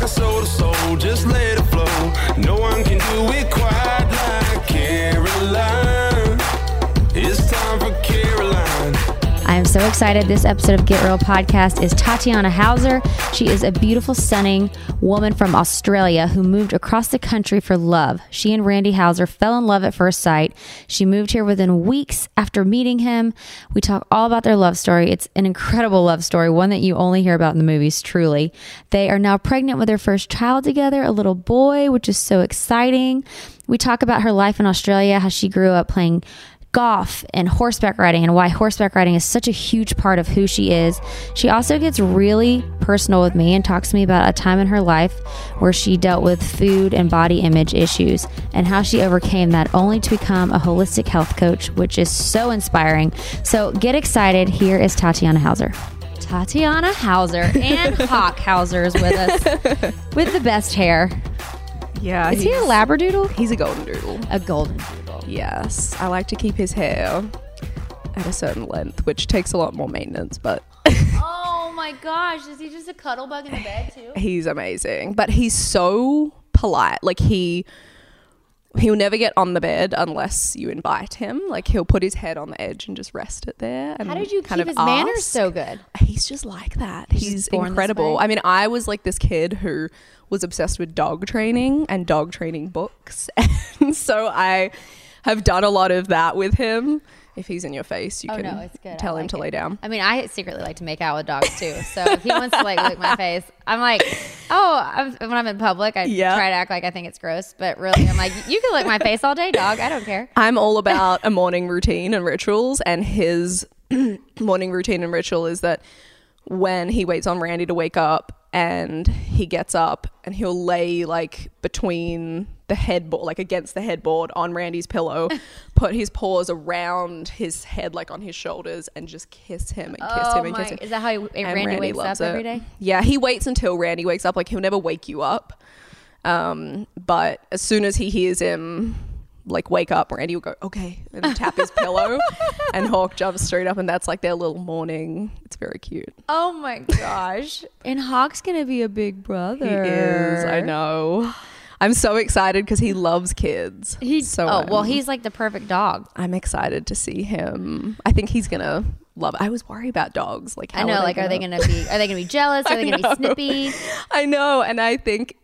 Feel. Talking soul to soul, just let so excited. This episode of Get Real podcast is Tatiana Houser. She is a beautiful, stunning woman from Australia who moved across the country for love. She and Randy Houser fell in love at first sight. She moved here within weeks after meeting him. We talk all about their love story. It's an incredible love story, one that you only hear about in the movies, truly. They are now pregnant with their first child together, a little boy, which is so exciting. We talk about her life in Australia, how she grew up playing golf and horseback riding and why horseback riding is such a huge part of who she is. She also gets really personal with me and talks to me about a time in her life where she dealt with food and body image issues and how she overcame that only to become a holistic health coach, which is so inspiring. So get excited. Here is Tatiana Houser. Tatiana Houser and Hawk Houser is with us with the best hair. Yeah, Is he a labradoodle? He's a golden doodle. A golden doodle. Yes, I like to keep his hair at a certain length, which takes a lot more maintenance, but Oh my gosh, is he just a cuddle bug in the bed too? he's amazing. But he's so polite. Like he he'll never get on the bed unless you invite him. Like he'll put his head on the edge and just rest it there. And How did you kind keep of his manners so good? He's just like that. He's He's, just born this incredible. I mean, I was like this kid who was obsessed with dog training and dog training books. And so I have done a lot of that with him. If he's in your face, you Oh can no, it's good. I tell him to it. lay down. I mean, I secretly like to make out with dogs too. So if he wants to like lick my face, I'm like, oh, I'm, when I'm in public, I Yeah. try to act like I think it's gross, but really, I'm like, you can lick my face all day, dog. I don't care. I'm all about a morning routine and rituals, and his morning routine and ritual is that when he waits on Randy to wake up and he gets up and he'll lay like between the headboard, like against the headboard on Randy's pillow, put his paws around his head, like on his shoulders, and just kiss him and kiss oh him and my, kiss him. is that how he, And Randy, wakes up it. day? Yeah, he waits until Randy wakes up. Like he'll never wake you up. Um, but as soon as he hears him like wake up, Randy will go, okay, and tap his pillow and Hawk jumps straight up and that's like their little morning. It's very cute. Oh my gosh! and Hawk's gonna be a big brother. He is, I know. I'm so excited because he loves kids. He, so oh well, he's like the perfect dog. I'm excited to see him. I think he's gonna love it. I was worried about dogs. Like I know. Like, are they gonna be? Are they gonna be jealous? Are they gonna know. be snippy? I know, and I think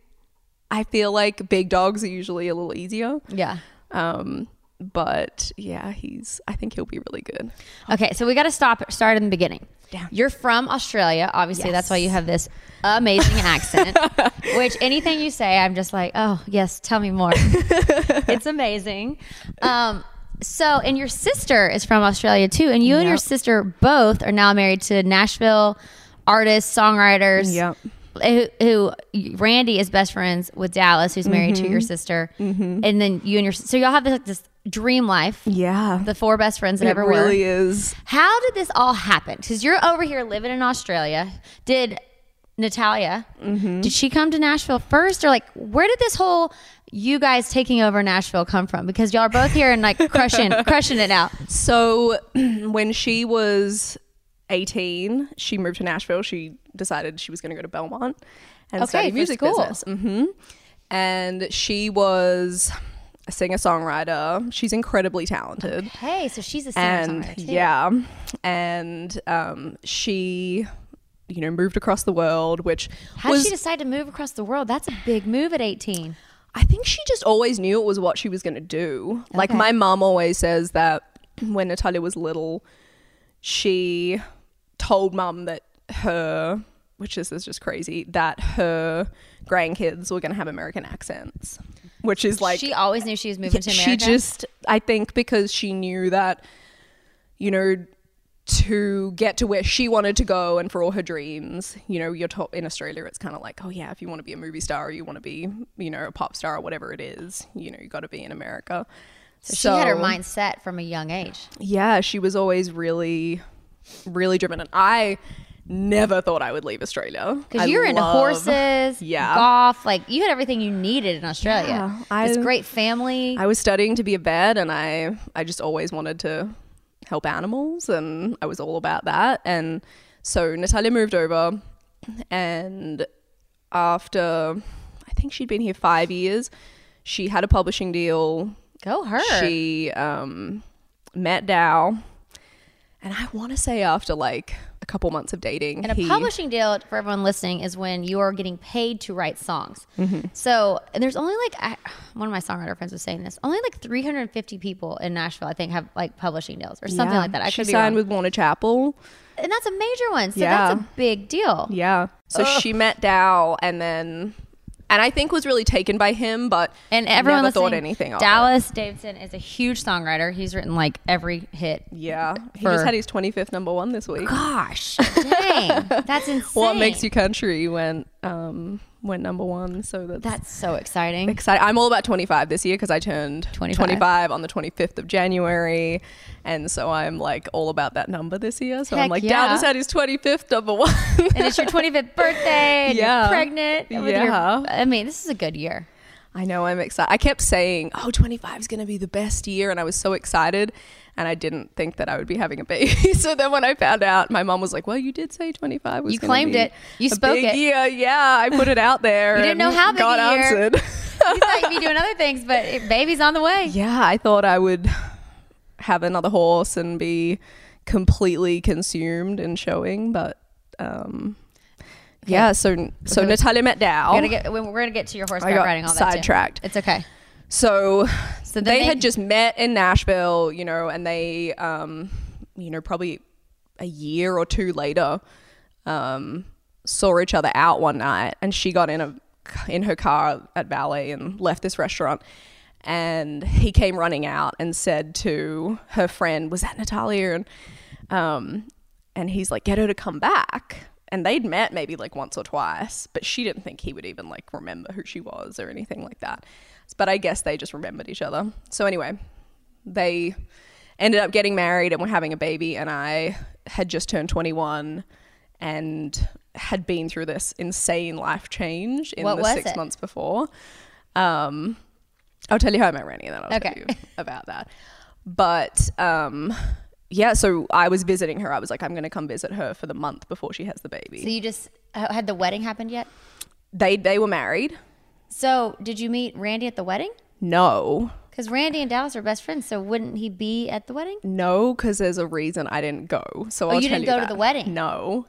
I feel like big dogs are usually a little easier. Yeah. Um, but yeah, he's. I think he'll be really good. Okay, so we got to stop. Start in the beginning. Down. You're from Australia, obviously. That's why you have this amazing accent. which anything you say, I'm just like, oh yes, tell me more. it's amazing. Um, so, and your sister is from Australia too, and you and your sister both are now married to Nashville artists, songwriters. Yep. Who, who Randy is best friends with Dallas, who's married to your sister, and then you and your so y'all have this like this dream life. Yeah. The four best friends that it ever were. really is. How did this all happen? Because you're over here living in Australia. Did Natalia? Mm-hmm. Did she come to Nashville first, or like where did this whole you guys taking over Nashville come from? Because y'all are both here and like crushing crushing it out. So when she was 18, she moved to Nashville. She decided she was going to go to Belmont and Okay, study music school. business. hmm And she was a singer songwriter. She's incredibly talented. Hey, so she's a singer and yeah, and um, she, you know, moved across the world, which How was did she decide to move across the world? That's a big move at 18. I think she just always knew it was what she was going to do. Like my mom always says that when Natalia was little, she told mum that her, which is, is just crazy, that her grandkids were going to have American accents, which is like she always knew she was moving to America. she just I think because she knew that you know to get to where she wanted to go and for all her dreams you know you're taught in australia it's kind of like oh yeah if you want to be a movie star or you want to be you know a pop star or whatever it is you know you got to be in america so she had her mindset from a young age. yeah she was always really really driven and i never thought i would leave australia Because I you were into love- horses, Yeah. golf, like you had everything you needed in Australia. Yeah, I- this great family. I was studying to be a vet and I I just always wanted to help animals and I was all about that and so Natalia moved over and after I think she'd been here 5 years she had a publishing deal Go her. she um met Dow and I want to say after like a couple months of dating and a publishing deal for everyone listening is when you are getting paid to write songs. Mm-hmm. So and there's only like I, one of my songwriter friends was saying this. Only like 350 people in Nashville, I think, have like publishing deals or something Yeah. like that. I she could be signed wrong. with Warner Chappell and that's a major one. So Yeah. that's a big deal. Yeah. So she met Dow and then and I think was really taken by him, but And everyone never thought anything of it. Dallas Davidson is a huge songwriter. He's written like every hit. Yeah. He just had his 25th number one this week. Gosh, dang, that's insane. What makes you country when um went number one. So that's, That's so exciting. exciting. I'm all about 25 this year because I turned 25. 25. on the 25th of January, and so I'm like all about that number this year. So I'm like, yeah. Dow just had his 25th number one. and it's your 25th birthday. Yeah. pregnant. with your- Yeah. I mean, this is a good year. I know I'm excited. I kept saying, "Oh, 25 is going to be the best year," and I was so excited. And I didn't think that I would be having a baby. so then when I found out, my mom was like, "Well, you did say 25 was You claimed it. You spoke it. Year. Yeah, I put it out there. You didn't know how big God a year. answered. You thought you'd be doing other things, but it, baby's on the way. yeah, I thought I would have another horse and be completely consumed in showing, but um, yeah. So so Okay. Natalia met Dow. We're gonna get we're gonna get to your horseback riding all sidetracked. It's okay. So, So they, they- had just met in Nashville, you know, and they, um, you know, probably a year or two later, um, saw each other out one night, and she got in a in her car at ballet and left this restaurant. And he came running out and said to her friend, "Was that Natalia?" And um, and he's like, "Get her to come back." And they'd met maybe like once or twice, but she didn't think he would even like remember who she was or anything like that. But I guess they just remembered each other. So anyway, they ended up getting married and were having a baby and I had just turned 21 and had been through this insane life change in What the 6 it? months before. Um I'll tell you how I met Randy and then I'll Okay. tell you about that. But um yeah, so I was visiting her. I was like, I'm going to come visit her for the month before she has the baby. So you just had the wedding happened yet? they they were married. So did you meet Randy at the wedding? No, Because Randy and Dallas are best friends, so wouldn't he be at the wedding? no, because there's a reason I didn't go. So Oh, I'll you didn't go to the wedding? No,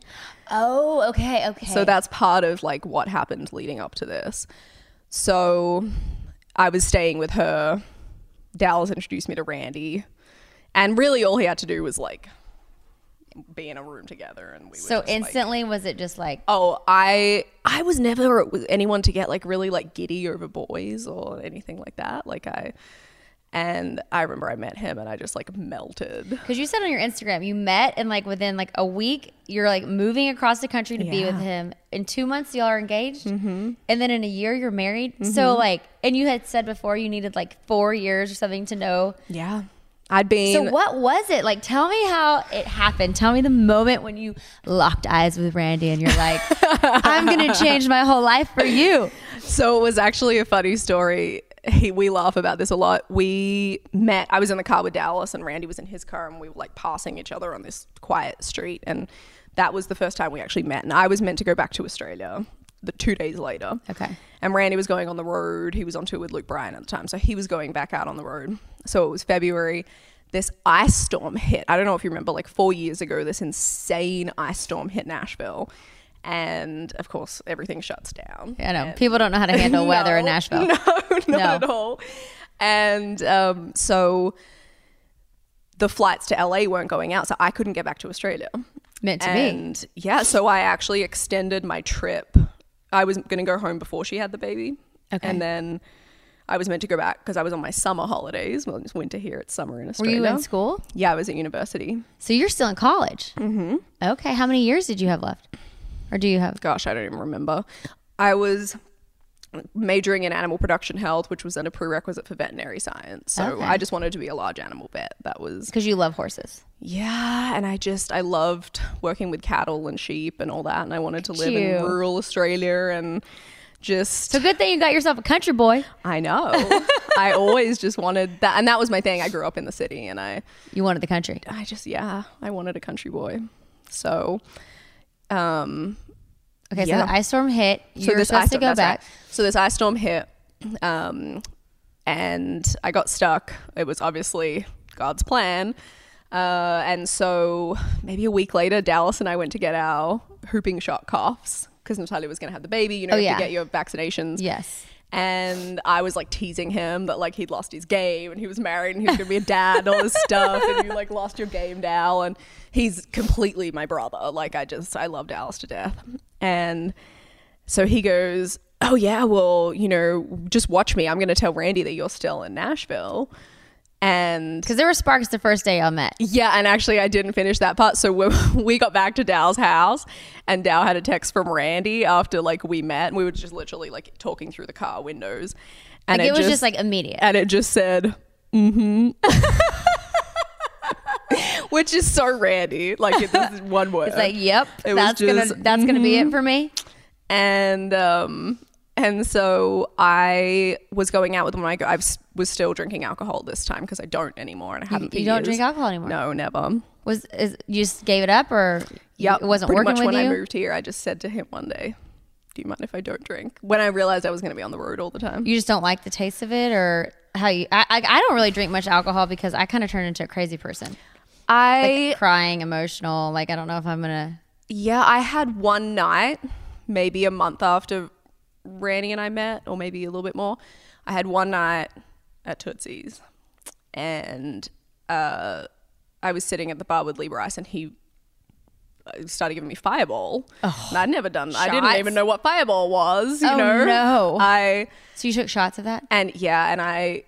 Oh, okay, okay. So that's part of like what happened leading up to this. So I was staying with her. Dallas introduced me to Randy. And really all he had to do was like be in a room together and we were so just, like- instantly was it just like Oh, I I was never with anyone to get like really like giddy over boys or anything like that. Like I And I remember I met him and I just like melted. Because you said on your Instagram you met and like within like a week you're like moving across the country to be with Yeah. him. In two months y'all are engaged, mm-hmm. and then in a year you're married. So like, and you had said before you needed like four years or something to know. Yeah. I'd been So what was it like? Tell me how it happened. Tell me the moment when you locked eyes with Randy and you're like, I'm gonna change my whole life for you. So it was actually a funny story. He, we laugh about this a lot. We met. I was in the car with Dallas, and Randy was in his car, and we were like passing each other on this quiet street. And that was the first time we actually met. And I was meant to go back to Australia the two days later. Okay. And Randy was going on the road. He was on tour with Luke Bryan at the time, so he was going back out on the road. So it was February. This ice storm hit. I don't know if you remember, like four years ago, this insane ice storm hit Nashville. And of course, everything shuts down. I know And- people don't know how to handle weather in Nashville. No, not No. at all. And um, so the flights to LA weren't going out, so I couldn't get back to Australia. Meant to be. and yeah, so I actually extended my trip. I was going to go home before she had the baby. Okay. And then I was meant to go back because I was on my summer holidays. Well, it's winter here, it's summer in Australia. Were you in school? Yeah, I was at university. So you're still in college. Mm-hmm. Okay. How many years did you have left, or do you have? gosh, I don't even remember. I was majoring in animal production health, which was then a prerequisite for veterinary science. So Okay. I just wanted to be a large animal vet. That was Because you love horses. yeah, and I just I loved working with cattle and sheep and all that, and I wanted to live in rural Australia and just So good thing you got yourself a country boy. I know I always just wanted that, and that was my thing. I grew up in the city, and I You wanted the country. I just yeah I wanted a country boy. So um Okay. So the ice storm hit. You were supposed ice to go back. right. So this ice storm hit, um, and I got stuck. It was obviously God's plan. Uh, and so maybe a week later, Dallas and I went to get our whooping shot coughs because Natalia was going to have the baby. You know, Oh, you yeah. to get your vaccinations. Yes. And I was like teasing him that like he'd lost his game and he was married and he was gonna be a dad and all this stuff and you like lost your game Dal and he's completely my brother. Like I just I love Dallas to death. And so he goes, Oh yeah, well, you know, just watch me. I'm gonna tell Randy that you're still in Nashville. And Because there were sparks the first day y'all met. yeah, and actually, I didn't finish that part. So when we got back to Dow's house, and Dow had a text from Randy after like we met, and we were just literally like talking through the car windows, and Like it was just like immediate. and it just said, "Mm-hmm," which is so Randy. Like it, this is one word. It's like, yep, It was that's just, mm-hmm. gonna that's gonna be it for me. and um and so I was going out with my I was, was still drinking alcohol this time because I don't anymore and I haven't. for you don't years. drink alcohol anymore? No, never. Was is you just gave it up or yeah, it wasn't pretty working much with when you? I moved here, I just said to him one day, "Do you mind if I don't drink?" When I realized I was going to be on the road all the time. You just don't like the taste of it, or how you? I I, I don't really drink much alcohol because I kind of turn into a crazy person, I crying, emotional. Like I don't know if I'm gonna. yeah, I had one night, maybe a month after Randy and I met, or maybe a little bit more. I had one night at Tootsie's, and uh, I was sitting at the bar with Lee Brice, and he uh, started giving me Fireball. and I'd never done. I didn't even know what Fireball was. You Oh, know, no. I. So you took shots of that. and yeah and i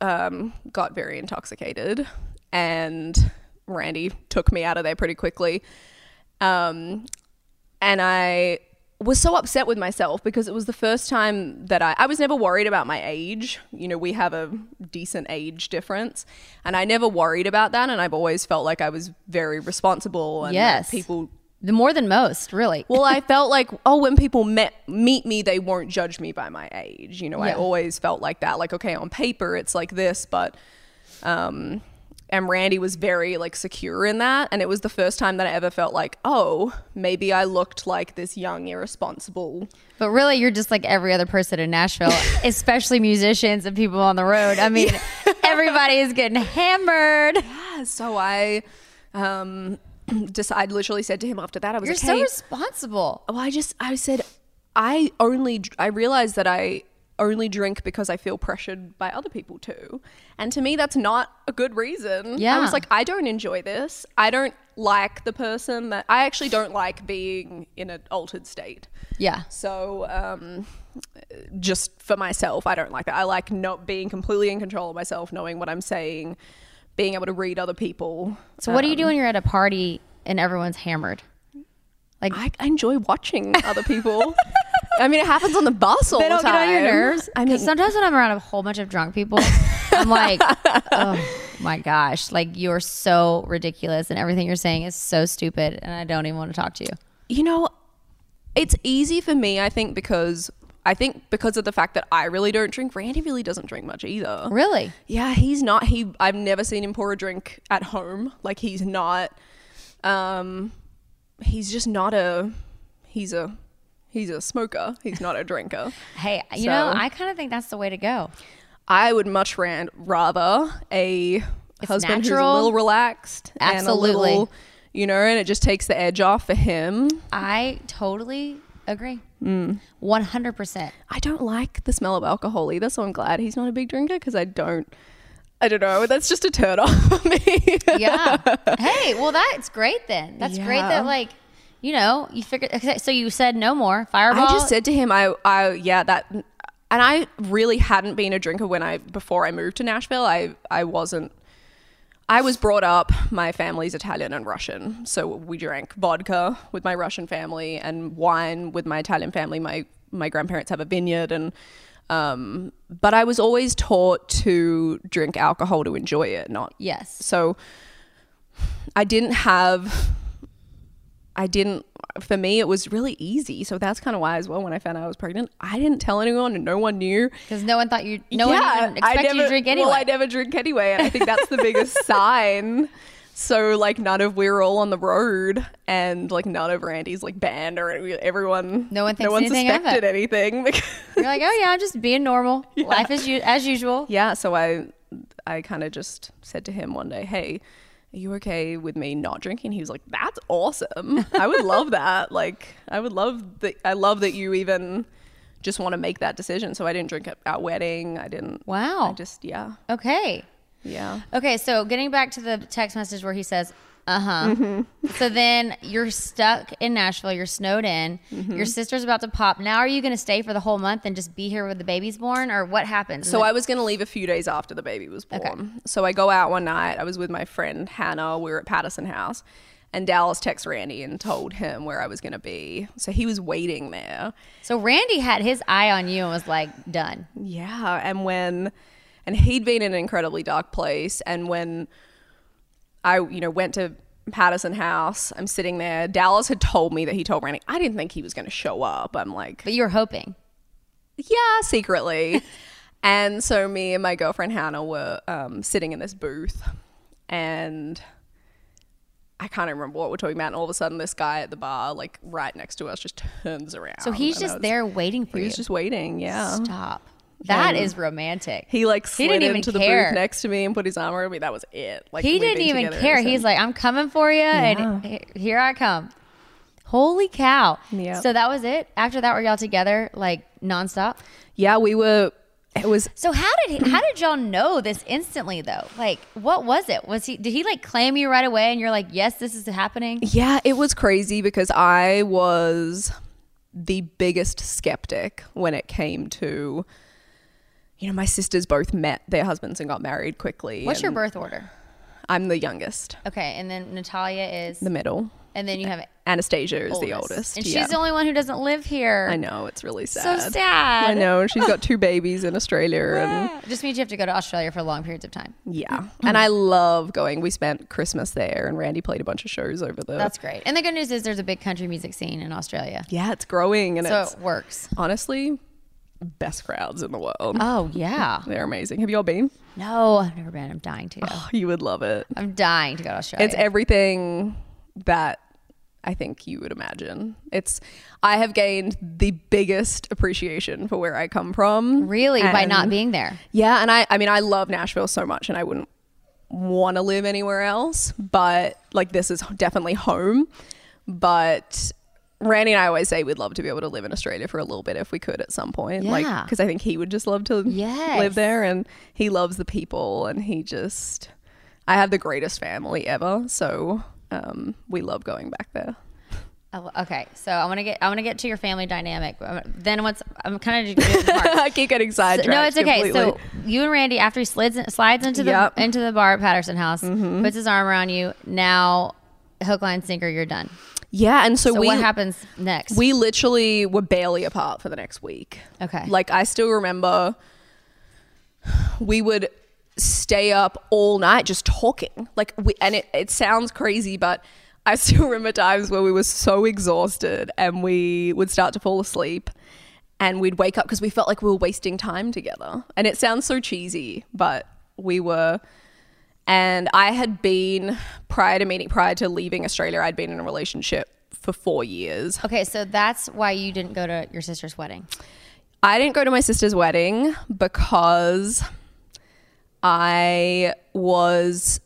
um, got very intoxicated and randy took me out of there pretty quickly um, and i was so upset with myself because it was the first time that I, I was never worried about my age. You know, we have a decent age difference, and I never worried about that. And I've always felt like I was very responsible and Yes. people The more than most, really. well, I felt like, oh, when people met, meet me, they won't judge me by my age. You know, I always felt like that. Like, okay, on paper, it's like this, but, um, and Randy was very like secure in that. And it was the first time that I ever felt like, oh, maybe I looked like this young, irresponsible. But really, you're just like every other person in Nashville, especially musicians and people on the road. I mean, everybody is getting hammered. Yeah, so I, um, just, I literally said to him after that, I was like, You're like, so hey, responsible. Well, I just I said I only I realized that I only drink because I feel pressured by other people too. And to me that's not a good reason. Yeah. I was like I don't enjoy this. I don't like the person that I actually don't like being in an altered state. Yeah. So, um, just for myself, I don't like that. I like not being completely in control of myself, knowing what I'm saying, being able to read other people. So what do you do when you're at a party and everyone's hammered? Like I, I enjoy watching other people. I mean, it happens on the bus all they don't time. get on your nerves. I mean, sometimes when I'm around a whole bunch of drunk people, I'm like, oh my gosh, like you're so ridiculous and everything you're saying is so stupid, and I don't even want to talk to you. you know, it's easy for me, I think, because I think because of the fact that I really don't drink. Randy really doesn't drink much either. Really? Yeah, he's not. He I've never seen him pour a drink at home. Like he's not. Um, he's just not a. He's a. He's a smoker. He's not a drinker. Hey, you know, I kind of think that's the way to go. I would much ran, rather a husband who's a little relaxed and a Absolutely. little, you know, and it just takes the edge off for him. I totally agree. Mm. One hundred percent. I don't like the smell of alcohol either, so I'm glad he's not a big drinker because I don't. I don't know. That's just a turn off for me. Yeah. hey, well, that's great then. That's great that like, you know, you figured. So you said no more fireball. I just said to him, I, I, yeah, that, and I really hadn't been a drinker when I before I moved to Nashville. I, I wasn't. I was brought up. My family's Italian and Russian, so we drank vodka with my Russian family and wine with my Italian family. My my grandparents have a vineyard, and um, but I was always taught to drink alcohol to enjoy it, not yes. so I didn't have I didn't for me it was really easy. So that's kind of why as well when I found out I was pregnant, I didn't tell anyone and no one knew. Because no one thought you. No one even expected you to drink anyway. Well, I never drink anyway, and I think that's the biggest sign. So like none of we're all on the road, and like none of Randy's like band or everyone. No one thinks no one anything suspected anything. You're like, oh yeah, I'm just being normal. Life is u- as usual. yeah so i i kind of just said to him one day hey are you okay with me not drinking he was like that's awesome i would love that like i would love that i love that you even just want to make that decision so i didn't drink at our wedding i didn't Wow. i just yeah Okay. yeah Okay. So getting back to the text message where he says, "Uh huh." Mm-hmm. So then you're stuck in Nashville. You're snowed in. Mm-hmm. Your sister's about to pop. Now, are you going to stay for the whole month and just be here when the baby's born, or what happens? So I was going to leave a few days after the baby was born. So I go out one night. I was with my friend Hannah. We were at Patterson House. And Dallas texted Randy and told him where I was going to be. So he was waiting there. so Randy had his eye on you and was like, "Done." Yeah, and when and he'd been in an incredibly dark place and when I, you know, went to Patterson House, I'm sitting there. Dallas had told me that he told Randy. I didn't think he was going to show up. I'm like, But you were hoping. yeah, secretly. and so me and my girlfriend Hannah were um, sitting in this booth and I can't remember what we're talking about. And all of a sudden, this guy at the bar, like right next to us, just turns around. So he's just was- there waiting for He you. He's just waiting. Yeah. Stop. That Yeah. is romantic. He like He slid didn't even into the care. booth next to me and put his arm around me. That was it. Like he didn't even care. He's like, I'm coming for you, and here I come. Holy cow! Yep. So that was it. After that, were y'all together like nonstop? yeah, we were. It was So how did he, how did y'all know this instantly though? Like, what was it? Was he did he like claim you right away, and you're like, yes, this is happening? yeah, it was crazy because I was the biggest skeptic when it came to. You know, my sisters both met their husbands and got married quickly. What's your birth order? I'm the youngest, Okay, and then Natalia is, the middle. and then you have Anastasia is the oldest. and yeah. she's the only one who doesn't live here. I know it's really sad. So sad. I know she's got two babies in Australia and Just means you have to go to Australia for long periods of time. Yeah. And I love going. We spent Christmas there and Randy played a bunch of shows over there. That's great. And the good news is there's a big country music scene in Australia. yeah, it's growing and So it works. honestly best crowds in the world. Oh yeah. They're amazing. Have you all been? No, I've never been. I'm dying to. Oh, you would love it. I'm dying to go to Australia. It's everything that I think you would imagine. It's I have gained the biggest appreciation for where I come from. really by not being there. Yeah, and I I mean I love Nashville so much and I wouldn't want to live anywhere else, but like this is definitely home. But Randy and I always say we'd love to be able to live in Australia for a little bit if we could at some point. Like cuz I think he would just love to Yes. live there and he loves the people and he just I have the greatest family ever. So um, we love going back there. Oh, okay, so I want to get I want to get to your family dynamic. Um, Then once I'm kind of. I keep getting sidetracked. no, it's okay. completely. So you and Randy, after he slides slides into the Yep. Mm-hmm. into the bar at Patterson House, puts his arm around you. Now, hook, line, sinker, you're done. Yeah, and so, So we what happens next? we literally were barely apart for the next week. Okay. Like I still remember we would stay up all night just talking. Like we and it, it sounds crazy, but I still remember times where we were so exhausted and we would start to fall asleep and we'd wake up because we felt like we were wasting time together. And it sounds so cheesy, but we were and I had been prior to meeting prior to leaving Australia, I'd been in a relationship for 4 years. okay, so that's why you didn't go to your sister's wedding. I didn't go to my sister's wedding because I was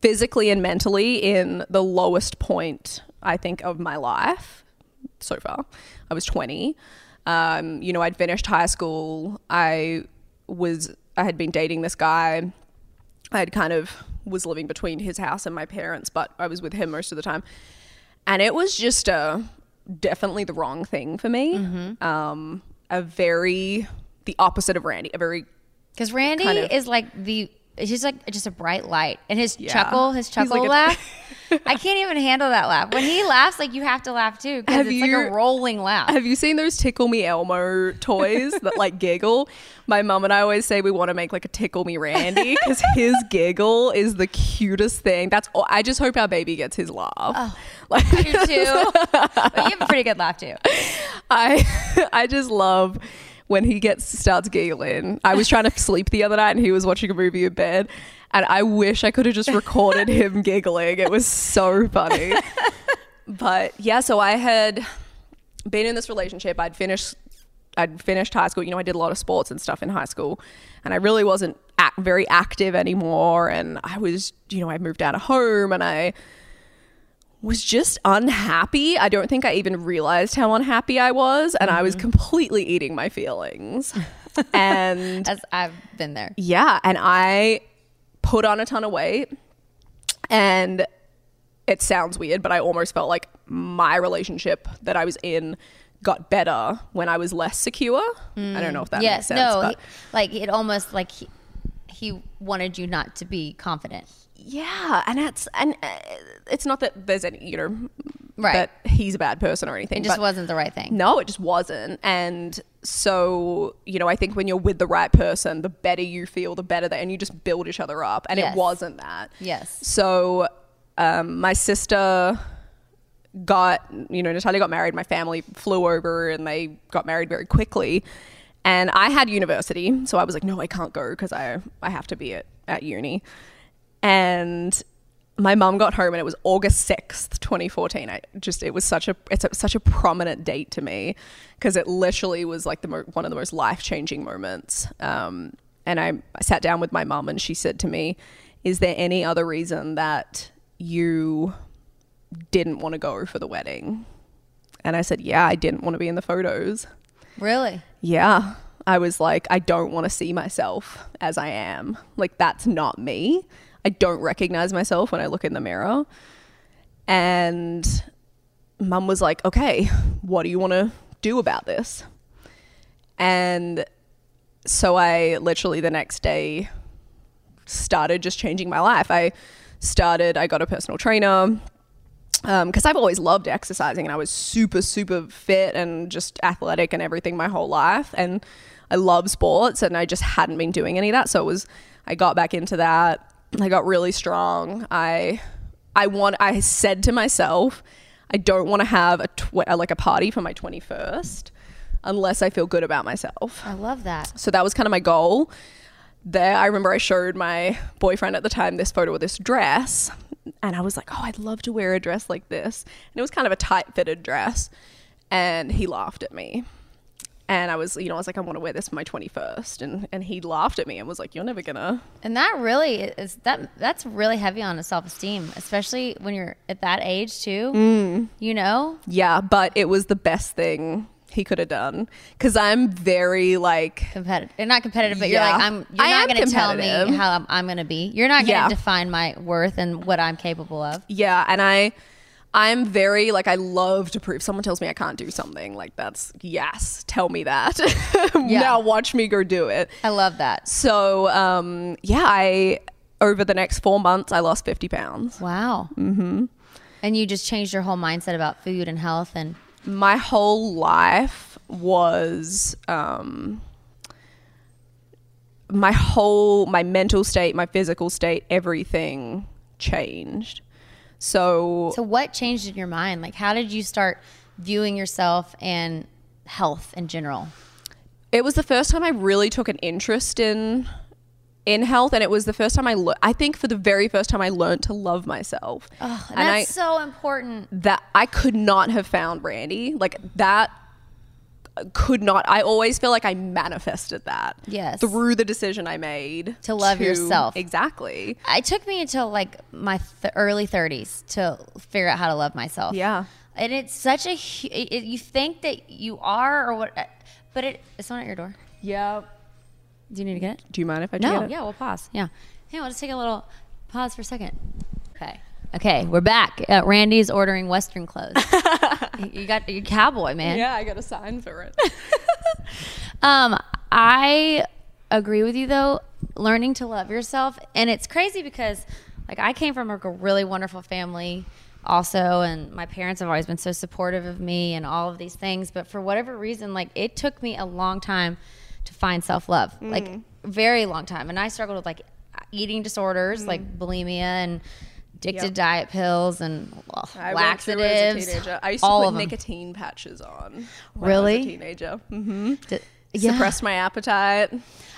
physically and mentally in the lowest point, I think, of my life so far. I was 20. Um, you know, I'd finished high school. I was, I had been dating this guy. I had kind of was living between his house and my parents, but I was with him most of the time. And it was just a definitely the wrong thing for me. Um, a very the opposite of Randy, a very Because Randy Kind of. is like the he's like just a bright light, and his Yeah. chuckle, his chuckle like laugh. I can't even handle that laugh. When he laughs, like you have to laugh too because it's like a rolling laugh. Have you seen those Tickle Me Elmo toys that like giggle? My mum and I always say we want to make like a Tickle Me Randy because his giggle is the cutest thing. That's all. I just hope our baby gets his laugh. Oh, like, I do too. but you have a pretty good laugh too. I I just love when he gets starts giggling. I was trying to sleep the other night and he was watching a movie in bed. And I wish I could have just recorded him giggling. It was so funny. But yeah, so I had been in this relationship. I'd finished I'd finished high school. You know, I did a lot of sports and stuff in high school, and I really wasn't act, very active anymore. And I was, you know, I moved out of home, and I was just unhappy. I don't think I even realized how unhappy I was, and I was mm-hmm. completely eating my feelings. and As I've been there. yeah, and I put on a ton of weight, and it sounds weird, but I almost felt like my relationship that I was in got better when I was less secure. I don't know if that mm. makes sense. no, but he, like it almost like he, he wanted you not to be confident. Yeah, and that's and uh, it's not that there's any you know Right. that he's a bad person or anything. It just wasn't the right thing. No, it just wasn't. And so, you know, I think when you're with the right person, the better you feel, the better that, and you just build each other up. And Yes. it wasn't that. Yes. So, um, my sister got, you know, Natalia got married. My family flew over and they got married very quickly. And I had university. So I was like, no, I can't go because I, I have to be at, at uni. And my mum got home and it was August 6th, 2014. I just, it was such a, it's a, such a prominent date to me because it literally was like the mo- one of the most life changing moments. Um, and I, I sat down with my mum and she said to me, is there any other reason that you didn't want to go for the wedding? And I said, yeah, I didn't want to be in the photos. Really? Yeah. I was like, I don't want to see myself as I am. Like, that's not me. I don't recognize myself when I look in the mirror. And mum was like, okay, what do you want to do about this? And so I literally the next day started just changing my life. I started, I got a personal trainer um, because I've always loved exercising and I was super, super fit and just athletic and everything my whole life. And I love sports and I just hadn't been doing any of that. So it was, I got back into that. I got really strong. I, I want, I said to myself, I don't want to have a tw- like a party for my 21st unless I feel good about myself. I love that. So that was kind of my goal. There, I remember I showed my boyfriend at the time this photo of this dress, and I was like, "Oh, I'd love to wear a dress like this." And it was kind of a tight-fitted dress, and he laughed at me. And I was, you know, I was like, "I want to wear this for my 21st," and and he laughed at me and was like, "You're never gonna." And that really is that that's really heavy on a self esteem, especially when you're at that age too. Mm. You know? Yeah, but it was the best thing he could have done because I'm very like competitive. You're not competitive, but Yeah. you're like I'm. You're I not going to tell me how I'm, I'm going to be. You're not going to Yeah. define my worth and what I'm capable of. Yeah, and I I'm very like I love to prove someone tells me I can't do something like that's yes, tell me that. now watch me go do it. I love that. So um yeah, I over the next 4 months I lost 50 pounds. Wow. Mm-hmm. And you just changed your whole mindset about food and health and My whole life was um my whole my mental state, my physical state, everything changed. So So what changed in your mind? Like how did you start viewing yourself and health in general? it was the first time I really took an interest in in health and it was the first time I le- I think for the very first time I learned to love myself. And and I that's so important. that I could not have found Randy. Like that could not I always feel like I manifested that. Yes. Through the decision I made To love yourself. Exactly. It took me until like my th- early 30s to figure out how to love myself. Yeah. And it's such a it, you think that you are or what uh, but it it's not at your door. Yeah. Do you need to get it? Do you mind if I No, it? yeah, we'll pause. Yeah. Hey, we'll just take a little pause for a second. Okay. Okay, we're back. Uh, Randy's ordering Western clothes. you got your cowboy, man. Yeah, I got a sign for it. Um, I agree with you though. Learning to love yourself, and it's crazy because, like, I came from a really wonderful family, also, and my parents have always been so supportive of me and all of these things. But for whatever reason, like, it took me a long time to find self love, like, very long time. And I struggled with like eating disorders, like bulimia and addicted Yep. diet pills and well, I went through as a laxatives. teenager. I used to put nicotine patches on Really? I was a teenager. hmm D- yeah. Suppressed my appetite.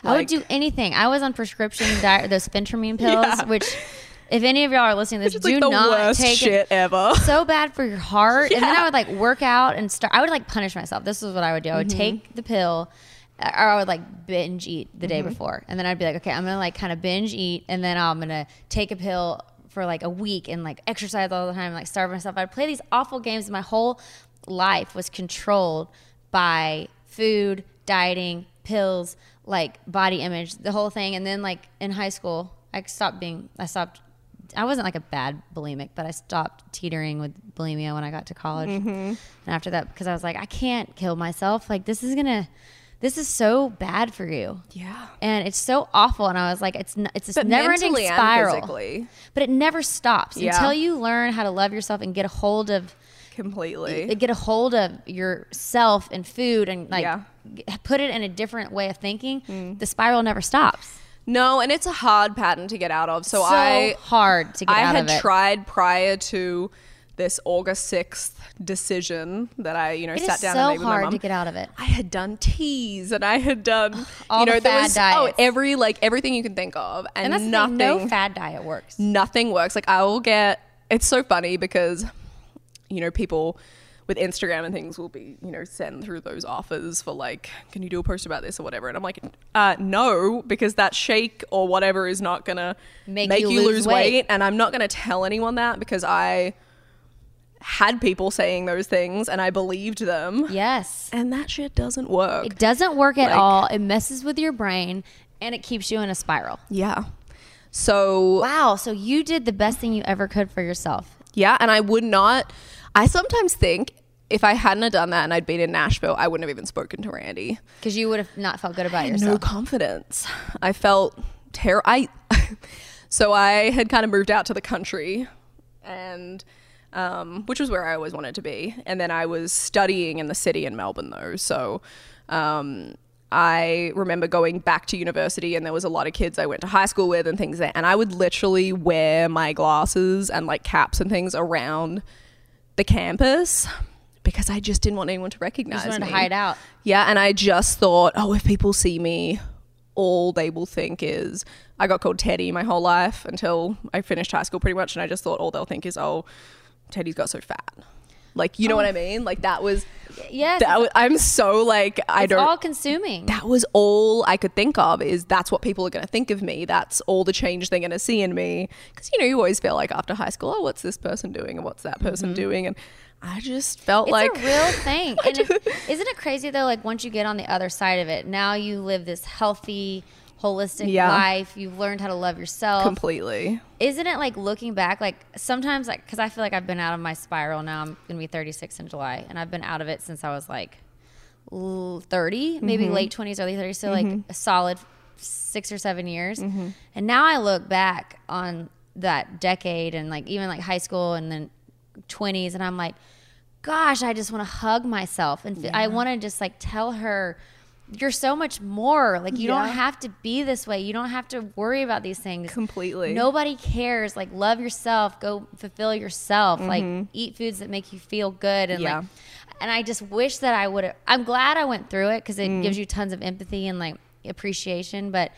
I would do anything. I was on prescription diet, those phentermine pills, which, if any of y'all are listening to this, do like not take it. shit ever. So bad for your heart. And then I would like work out and start. I would like punish myself. This is what I would do. I would Mm-hmm. take the pill, or I would like binge eat the Mm-hmm. day before, and then I'd be like, okay, I'm gonna like kind of binge eat, and then I'm gonna take a pill for like a week and like exercise all the time, like starve myself. I'd play these awful games. My whole life was controlled by food, dieting, pills, like body image, the whole thing. And then like in high school, I stopped being, I stopped, I wasn't like a bad bulimic, but I stopped teetering with bulimia when I got to college. Mm-hmm. And after that, because I was like, I can't kill myself. Like this is gonna, this is so bad for you. Yeah. And it's so awful. And I was like, it's n- it's this But never ending spiral. physically. But it never stops Yeah. until you learn how to love yourself and get a hold of Completely. get a hold of yourself and food and like Yeah. put it in a different way of thinking. Mm. The spiral never stops. No, and it's a hard pattern to get out of. So, So, I hard to get I out of it. I had tried prior to this August 6th decision that I, you know, It sat down so and made with my hard mom. to get out of it. I had done teas and I had done, All you the know, there fad was diets. oh every like everything you can think of, and, And that's nothing, thing, no fad diet works. nothing works. Like I will get. It's so funny because, you know, people with Instagram and things will be, you know, send through those offers for like, can you do a post about this or whatever? And I'm like, uh, no, because that shake or whatever is not gonna Make make, you you, lose lose weight. weight. and I'm not gonna tell anyone that because I had people saying those things and I believed them. Yes. And that shit doesn't work. It doesn't work at Like- all. It messes with your brain and it keeps you in a spiral. yeah. So Wow. So you did the best thing you ever could for yourself. Yeah, and I would not. I sometimes think if I hadn't have done that and I'd been in Nashville, I wouldn't have even spoken to Randy. Because you would have not felt good about yourself. no confidence. I felt terrible. I so I had kind of moved out to the country, and um, which was where I always wanted to be. And then I was studying in the city in Melbourne, though. So um, I remember going back to university, and there was a lot of kids I went to high school with and things there. And I would literally wear my glasses and like caps and things around the campus because I just didn't want anyone to recognize wanted to hide out. Yeah, and I just thought, oh, if people see me, all they will think is I got called Teddy my whole life until I finished high school, pretty much. And I just thought all they'll think is, oh, Teddy's got so fat. Like, you know what I mean? Like that was. Yes. That was, I'm so like I it's don't. all consuming. that was all I could think of is that's what people are going to think of me. That's all the change they're going to see in me. Because, you know, you always feel like after high school, oh, what's this person doing and what's that person Mm-hmm. doing? And I just felt It's like a real thing. And it, isn't it crazy though? Like once you get on the other side of it, now you live this healthy, holistic Yeah. life. You've learned how to love yourself. completely. isn't it like looking back like sometimes like because i feel like i've been out of my spiral now i'm gonna be 36 in july and i've been out of it since i was like 30 maybe Mm-hmm. late 20s early 30s so like a solid six or seven years Mm-hmm. and now i look back on that decade and like even like high school and then 20s and i'm like gosh i just want to hug myself and I want to just like tell her you're so much more like you don't have to be this way you don't have to worry about these things Completely. nobody cares like love yourself go fulfill yourself like eat foods that make you feel good and Mm-hmm. Yeah. like and i just wish that i would have i'm glad i went through it because it Mm. gives you tons of empathy and like appreciation but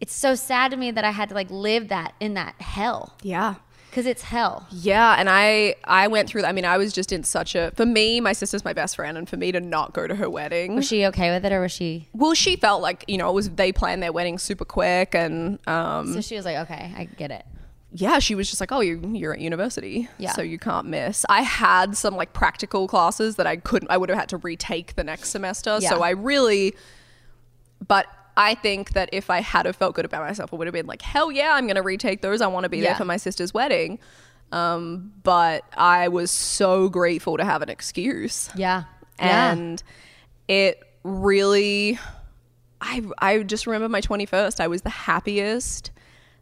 it's so sad to me that i had to like live that in that hell Yeah. Because it's hell Yeah, and I I went through that. I mean, I was just in such a for me, my sister's my best friend, and for me to not go to her wedding. was she okay with it or was she well, she felt like you know it was they planned their wedding super quick, and um, so she was like okay i get it yeah, she was just like, oh, you you're at university, Yeah. so you can't miss. I had some like practical classes that I couldn't. I would have had to retake the next semester, Yeah. so I really, but. I think that if I had have felt good about myself, I would have been like, hell yeah, I'm going to retake those. I want to be there for my sister's wedding. Um, but I was so grateful to have an excuse. yeah yeah and it really I I just remember my 21st I was the happiest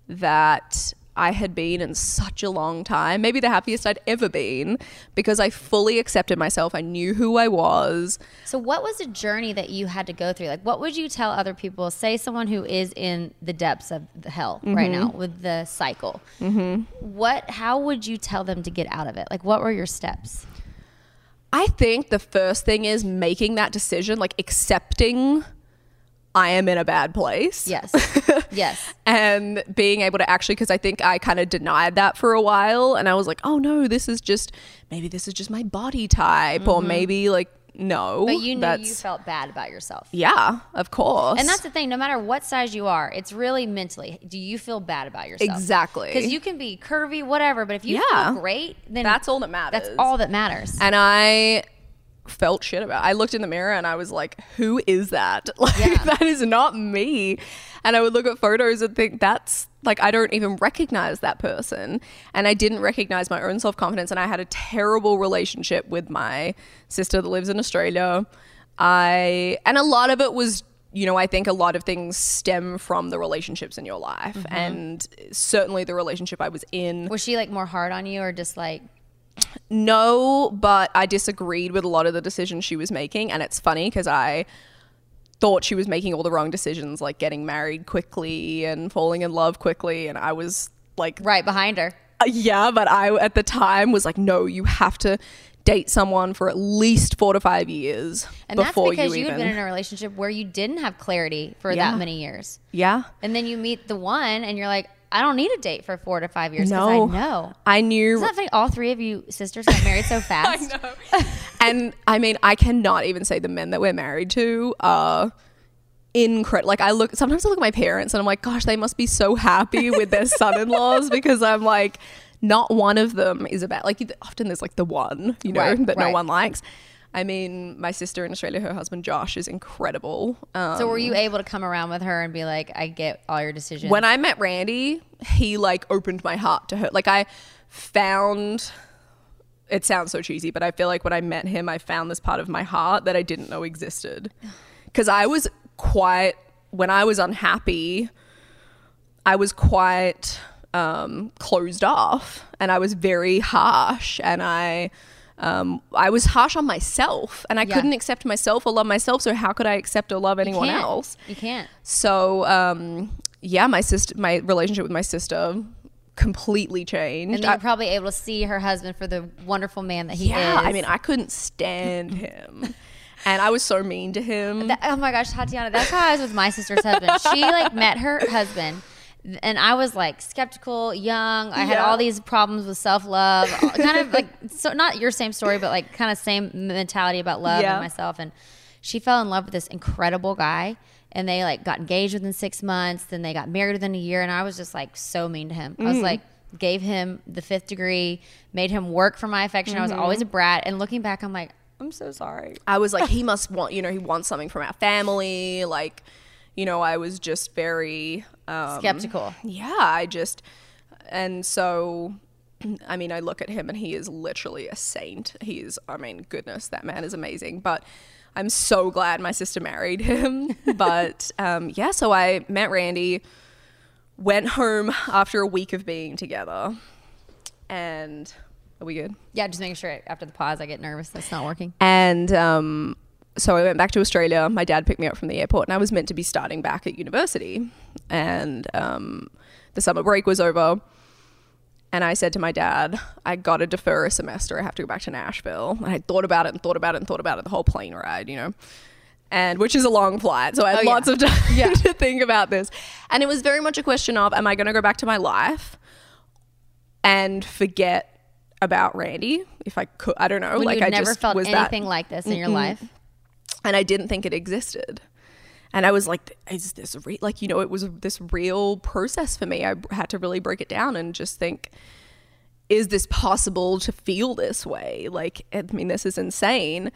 that I had been in such a long time maybe the happiest I'd ever been because I fully accepted myself I knew who I was So, what was a journey that you had to go through? Like, what would you tell other people? Say someone who is in the depths of the hell right now with the cycle. Mm-hmm. What? How would you tell them to get out of it? Like, what were your steps? I think the first thing is making that decision like accepting I am in a bad place Yes, yes, and being able to actually because i think i kind of denied that for a while and i was like oh no this is just maybe this is just my body type or maybe like no Mm-hmm. but you knew you felt bad about yourself. yeah of course And that's the thing. No matter what size you are, it's really mentally. Do you feel bad about yourself? Exactly. Because you can be curvy, whatever. But if you Yeah. feel great, then That's all that matters. That's all that matters. and i felt shit about. I looked in the mirror and i was like who is that? Like Yeah. that is not me. And i would look at photos and think that's like i don't even recognize that person. And i didn't recognize my own self-confidence and i had a terrible relationship with my sister that lives in australia. I and a lot of it was you know i think a lot of things stem from the relationships in your life Mm-hmm. and certainly the relationship i was in. Was she like more hard on you, or just like no, but I disagreed with a lot of the decisions she was making. And it's funny because I thought she was making all the wrong decisions, like getting married quickly and falling in love quickly. And I was like, right behind her? "Uh, yeah, but I at the time was like, no, you have to date someone for at least four to five years And that's before because you you even. had been in a relationship where you didn't have clarity for Yeah. that many years. yeah. And then you meet the one and you're like, I don't need a date for four to five years because No. I know. I knew Isn't that funny? All three of you sisters got married so fast. and I mean, I cannot even say the men that we're married to are incredible. Like, I look sometimes I look at my parents and I'm like, gosh, they must be so happy with their son-in-laws because I'm like, not one of them is about like often there's like the one you know Right, that no one likes. I mean, my sister in Australia, her husband Josh is incredible. Um, So were you able to come around with her and be like, I get all your decisions? when I met Randy, he like opened my heart to her. Like I found it sounds so cheesy, but I feel like when I met him, I found this part of my heart that I didn't know existed. Cuz I was quite when I was unhappy, I was quite um, closed off and I was very harsh and I um, I was harsh on myself and I Yeah. couldn't accept myself or love myself. So how could I accept or love anyone can't. else? You can't. So um, yeah, my sister, my relationship with my sister completely changed. And you're probably able to see her husband for the wonderful man that he yeah, is. I mean, I couldn't stand him, and I was so mean to him. That- oh my gosh, Tatiana, that's how I was with my sister's husband. She like met her husband, and I was like skeptical, young. I had all these problems with self love, kind of like so not your same story, but like kind of same mentality about love Yeah. and myself. And she fell in love with this incredible guy, and they like got engaged within six months. Then they got married within a year, and I was just like so mean to him. I was mm. like. gave him the fifth degree, made him work for my affection. I was always a mm-hmm. brat. And looking back, I'm like, I'm so sorry. I was like, he must want, you know, he wants something from our family. Like, you know, I was just very um, Skeptical. Yeah, I just, and so, I mean, I look at him and he is literally a saint. He's, I mean, goodness, that man is amazing. But I'm so glad my sister married him. but um, yeah, so I met Randy, went home after a week of being together, and are we good? Yeah, just making sure after the pause, I get nervous. That's not working. And um, so I went back to Australia. My dad picked me up from the airport, and I was meant to be starting back at university. And um, the summer break was over. And I said to my dad, I got to defer a semester. I have to go back to Nashville. And I thought about it and thought about it and thought about it the whole plane ride, you know, and which is a long flight. So I had Oh, yeah. lots of time to think about this. And it was very much a question of, am I going to go back to my life and forget about Randy? If I could, I don't know. When like you I never just felt anything that, like this in your life. And I didn't think it existed. And I was like, is this re-? like you know it was this real process for me. I had to really break it down and just think, is this possible to feel this way? Like, I mean, this is insane.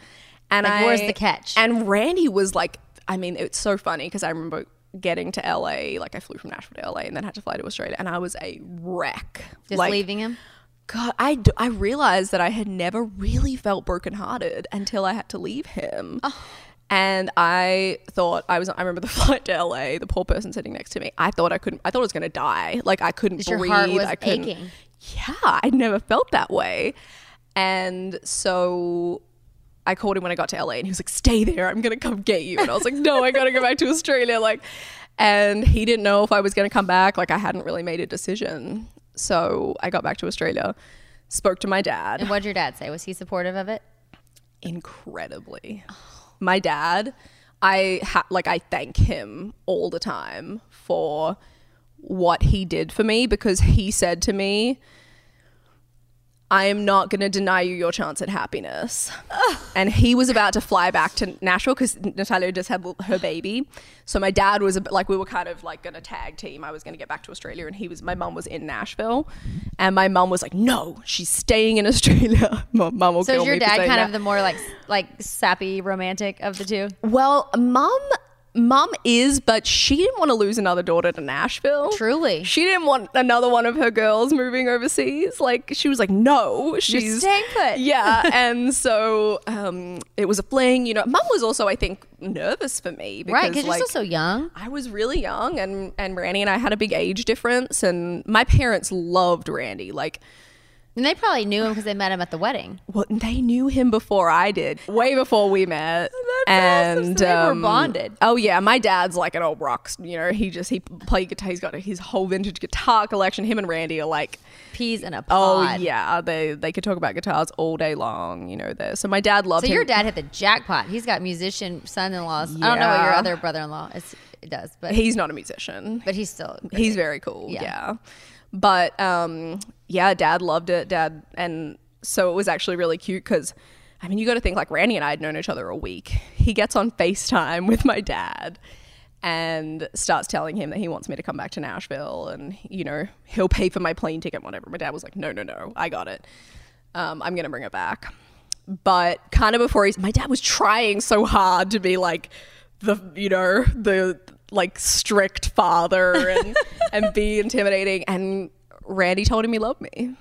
And Like, I, where's the catch? And Randy was like, I mean, it's so funny because I remember getting to LA, like I flew from Nashville to LA and then had to fly to Australia, and I was a wreck. Just like, leaving him. God, I, d- I realized that I had never really felt brokenhearted until I had to leave him. Oh. And I thought I was. I remember the flight to LA. The poor person sitting next to me. I thought I couldn't. I thought I was going to die. Like I couldn't Just your breathe. heart was I couldn't. aching. Yeah, I'd never felt that way. And so I called him when I got to LA, and he was like, "Stay there. I'm going to come get you." And I was like, "No, I got to go back to Australia." Like, and he didn't know if I was going to come back. Like I hadn't really made a decision. So I got back to Australia, spoke to my dad And what'd your dad say? Was he supportive of it? incredibly. My dad, I ha- like I thank him all the time for what he did for me because he said to me, I am not going to deny you your chance at happiness. and he was about to fly back to Nashville because Natalia just had her baby. So my dad was a like, we were kind of like going to tag team. I was going to get back to Australia and he was, my mum was in Nashville. And my mum was like, no, she's staying in Australia. My mum will So kill is your dad kind that. of the more like like sappy romantic of the two? Well, mum mum is, but she didn't want to lose another daughter to Nashville. Truly. She didn't want another one of her girls moving overseas. Like she was like, no, she's staying put. Yeah. and so um it was a fling, you know. Mum was also, I think, nervous for me because Right, because like, you're still so young. I was really young and and Randy and I had a big age difference and my parents loved Randy. Like And they probably knew him because they met him at the wedding. well, they knew him before I did, way before we met. and So they were um, bonded. Oh yeah, my dad's like an old rock. You know, he just he played guitar. He's got his whole vintage guitar collection. Him and Randy are like, Peas in a pod. oh yeah, they they could talk about guitars all day long. You know, there. So my dad loved So him. your dad hit the jackpot. He's got musician son-in-laws. I don't know what your other brother-in-law is, it does, but He's not a musician. but he's still He's very cool. Yeah. Yeah. But um, yeah, dad loved it. Dad, and so it was actually really cute because, I mean, you got to think like Randy and I had known each other a week. He gets on FaceTime with my dad and starts telling him that he wants me to come back to Nashville and, you know, he'll pay for my plane ticket, whatever. My dad was like, no, no, no, I got it. Um, I'm going to bring it back. But kind of before he's, my dad was trying so hard to be like the, you know, the like strict father and, and be intimidating. And Randy told him he loved me.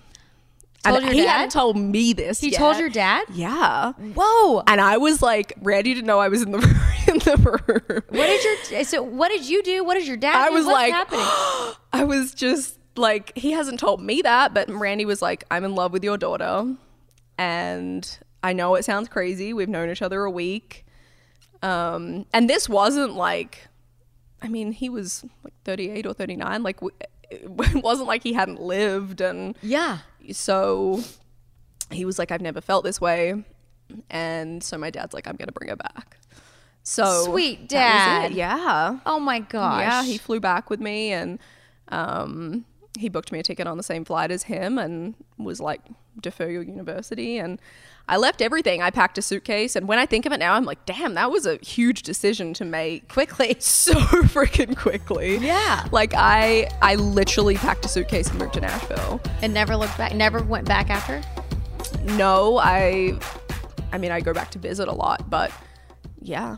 Told and your he dad? hadn't told me this. He yet. told your dad? Yeah. Whoa. And I was like, Randy didn't know I was in the in the room. What did your so what did you do? What did your dad I do? was What's like, happening? I was just like, he hasn't told me that, but Randy was like, I'm in love with your daughter. And I know it sounds crazy. We've known each other a week. Um, and this wasn't like, I mean, he was like 38 or 39. Like, w- it wasn't like he hadn't lived. And Yeah. so he was like, I've never felt this way. And so my dad's like, I'm going to bring her back. So Sweet dad. Yeah. Oh my gosh. Yeah, he flew back with me and um he booked me a ticket on the same flight as him and was like, defer your university. And I left everything. I packed a suitcase. And when I think of it now, I'm like, damn, that was a huge decision to make Quickly. so freaking quickly. Yeah. Like I I literally packed a suitcase and moved to Nashville. And never looked back. Never went back after. No, I I mean I go back to visit a lot, but yeah.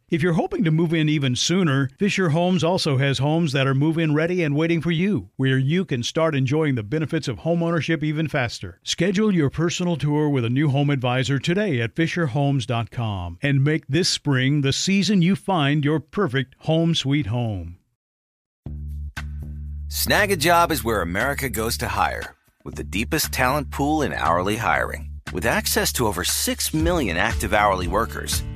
If you're hoping to move in even sooner, Fisher Homes also has homes that are move in ready and waiting for you, where you can start enjoying the benefits of homeownership even faster. Schedule your personal tour with a new home advisor today at FisherHomes.com and make this spring the season you find your perfect home sweet home. Snagajob is where America goes to hire, with the deepest talent pool in hourly hiring. With access to over 6 million active hourly workers,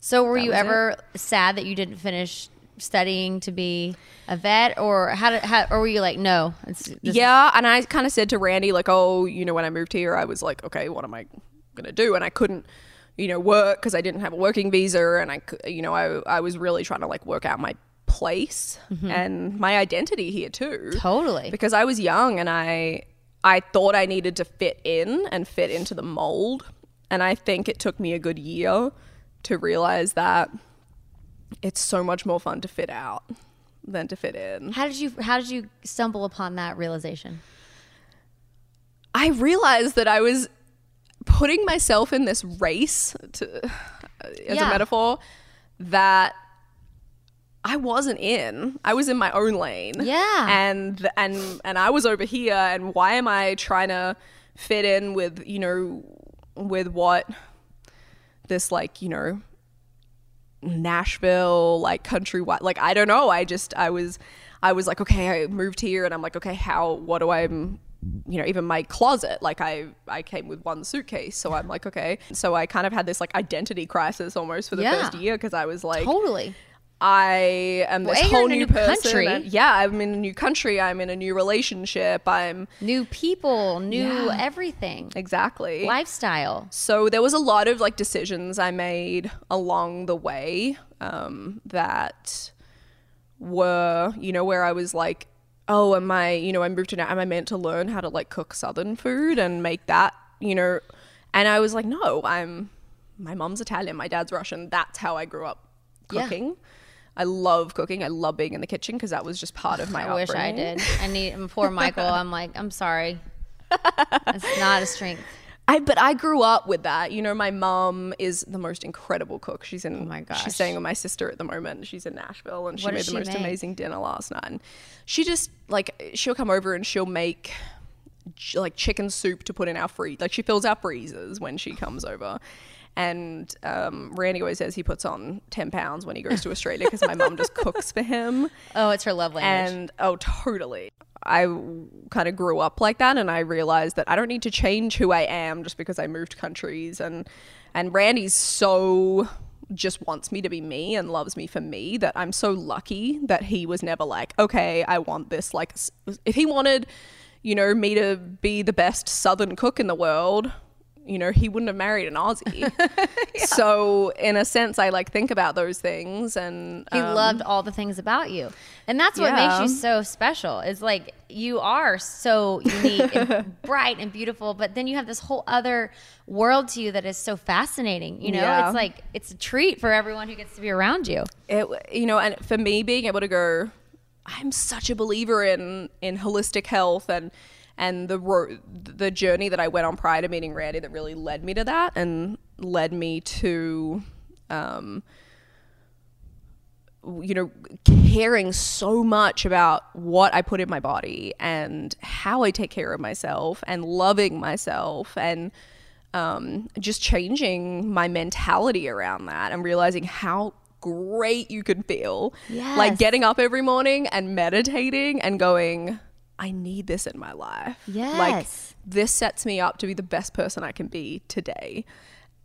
So were That you was it. ever sad that you didn't finish studying to be a vet, or how did how, or were you like, no? It's, this yeah, and I kind of said to Randy, like, oh, you know, when I moved here, I was like, okay, what am I gonna do? And I couldn't, you know, work because I didn't have a working visa, and I, you know, I I was really trying to like work out my place mm-hmm. and my identity here too. Totally. because I was young and I I thought I needed to fit in and fit into the mold, and I think it took me a good year to realize that it's so much more fun to fit out than to fit in. How did you how did you stumble upon that realization? I realized that I was putting myself in this race to, as Yeah. a metaphor that I wasn't in. I was in my own lane. Yeah. And and and I was over here and why am I trying to fit in with, you know, with what this like, you know, Nashville, like countrywide. Like I don't know. I just I was I was like, okay, I moved here and I'm like, okay, how what do I you know, even my closet, like I I came with one suitcase. So I'm like, okay. So I kind of had this like identity crisis almost for the Yeah. first year because I was like Totally. I am this Well, A, whole new, new person. country. yeah, I'm in a new country. I'm in a new relationship. I'm New people, new Yeah. everything, exactly lifestyle. so there was a lot of like decisions I made along the way um, that were, you know, where I was like, oh, am I, you know, I moved to now, am I meant to learn how to like cook Southern food and make that, you know? And I was like, no, I'm, my mom's Italian, my dad's Russian. That's how I grew up Yeah. I love cooking. I love being in the kitchen because that was just part of my I wish I did. I need poor Michael. I'm like, I'm sorry. It's not a strength. I but I grew up with that. You know, my mom is the most incredible cook. She's in. Oh my gosh. She's staying with my sister at the moment. She's in Nashville, and she What made the she most make? amazing dinner last night. And she just like she'll come over and she'll make like chicken soup to put in our free. Like she fills our freezers when she comes over. And um, Randy always says he puts on ten pounds when he goes to Australia because my mom just cooks for him. Oh, it's her love language. And oh, totally. I kind of grew up like that, and I realized that I don't need to change who I am just because I moved countries. And and Randy's so just wants me to be me and loves me for me that I'm so lucky that he was never like, okay, I want this. Like, if he wanted, you know, me to be the best Southern cook in the world, you know, he wouldn't have married an Aussie. So, in a sense, I like think about those things and He um, loved all the things about you. And that's what makes you so special. Is like you are so unique and bright and beautiful, but then you have this whole other world to you that is so fascinating. You know, Yeah. it's like it's a treat for everyone who gets to be around you. it you know and for me being able to go i'm such a believer in in holistic health and and the ro- the journey that i went on prior to meeting randy that really led me to that and led me to um you know caring so much about what i put in my body and how i take care of myself and loving myself and um, just changing my mentality around that and realizing how great you can feel. Yes. Like getting up every morning and meditating and going, I need this in my life. Yes. Like this sets me up to be the best person I can be today.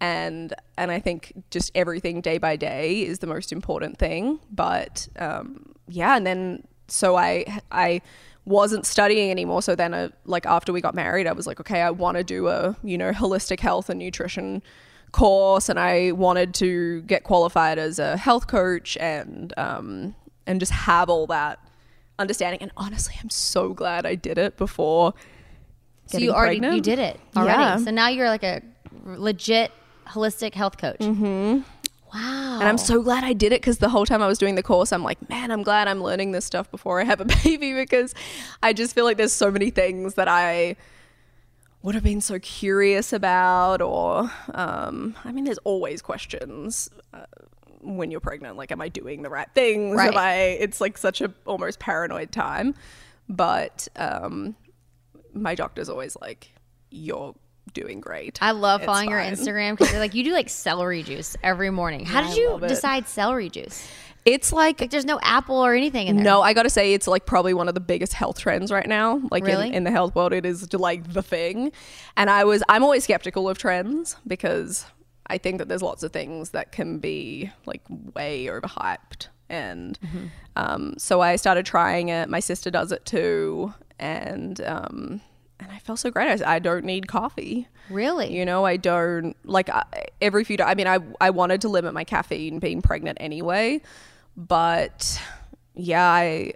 And and I think just everything day by day is the most important thing. But um, yeah, and then so I I wasn't studying anymore. So then, uh, like after we got married, I was like, okay, I want to do a you know holistic health and nutrition course, and I wanted to get qualified as a health coach and um, and just have all that understanding. And honestly, I'm so glad I did it before. So you already pregnant. you did it already. Yeah. So now you're like a legit holistic health coach. Mm-hmm. Wow. And I'm so glad I did it because the whole time I was doing the course, I'm like, man, I'm glad I'm learning this stuff before I have a baby because I just feel like there's so many things that I would have been so curious about. Or, um, I mean, there's always questions uh, when you're pregnant. Like, am I doing the right things? Right. I? It's like such a almost paranoid time. But um, my doctor's always like, you're doing great. I love It's following your. Instagram because you're like you do like celery juice every morning. How Yeah, did you it. decide celery juice? It's like Like there's no apple or anything in there. No, I gotta say it's like probably one of the biggest health trends right now. Like Really? in, in the health world, it is like the thing. And I was, I'm always skeptical of trends because I think that there's lots of things that can be like way overhyped. And Mm-hmm. um, so I started trying it. My sister does it too, and um, and I felt so great. I, I, don't need coffee. Really? You know, I don't like I, every few. Days. I mean, I I wanted to limit my caffeine being pregnant anyway, but yeah, I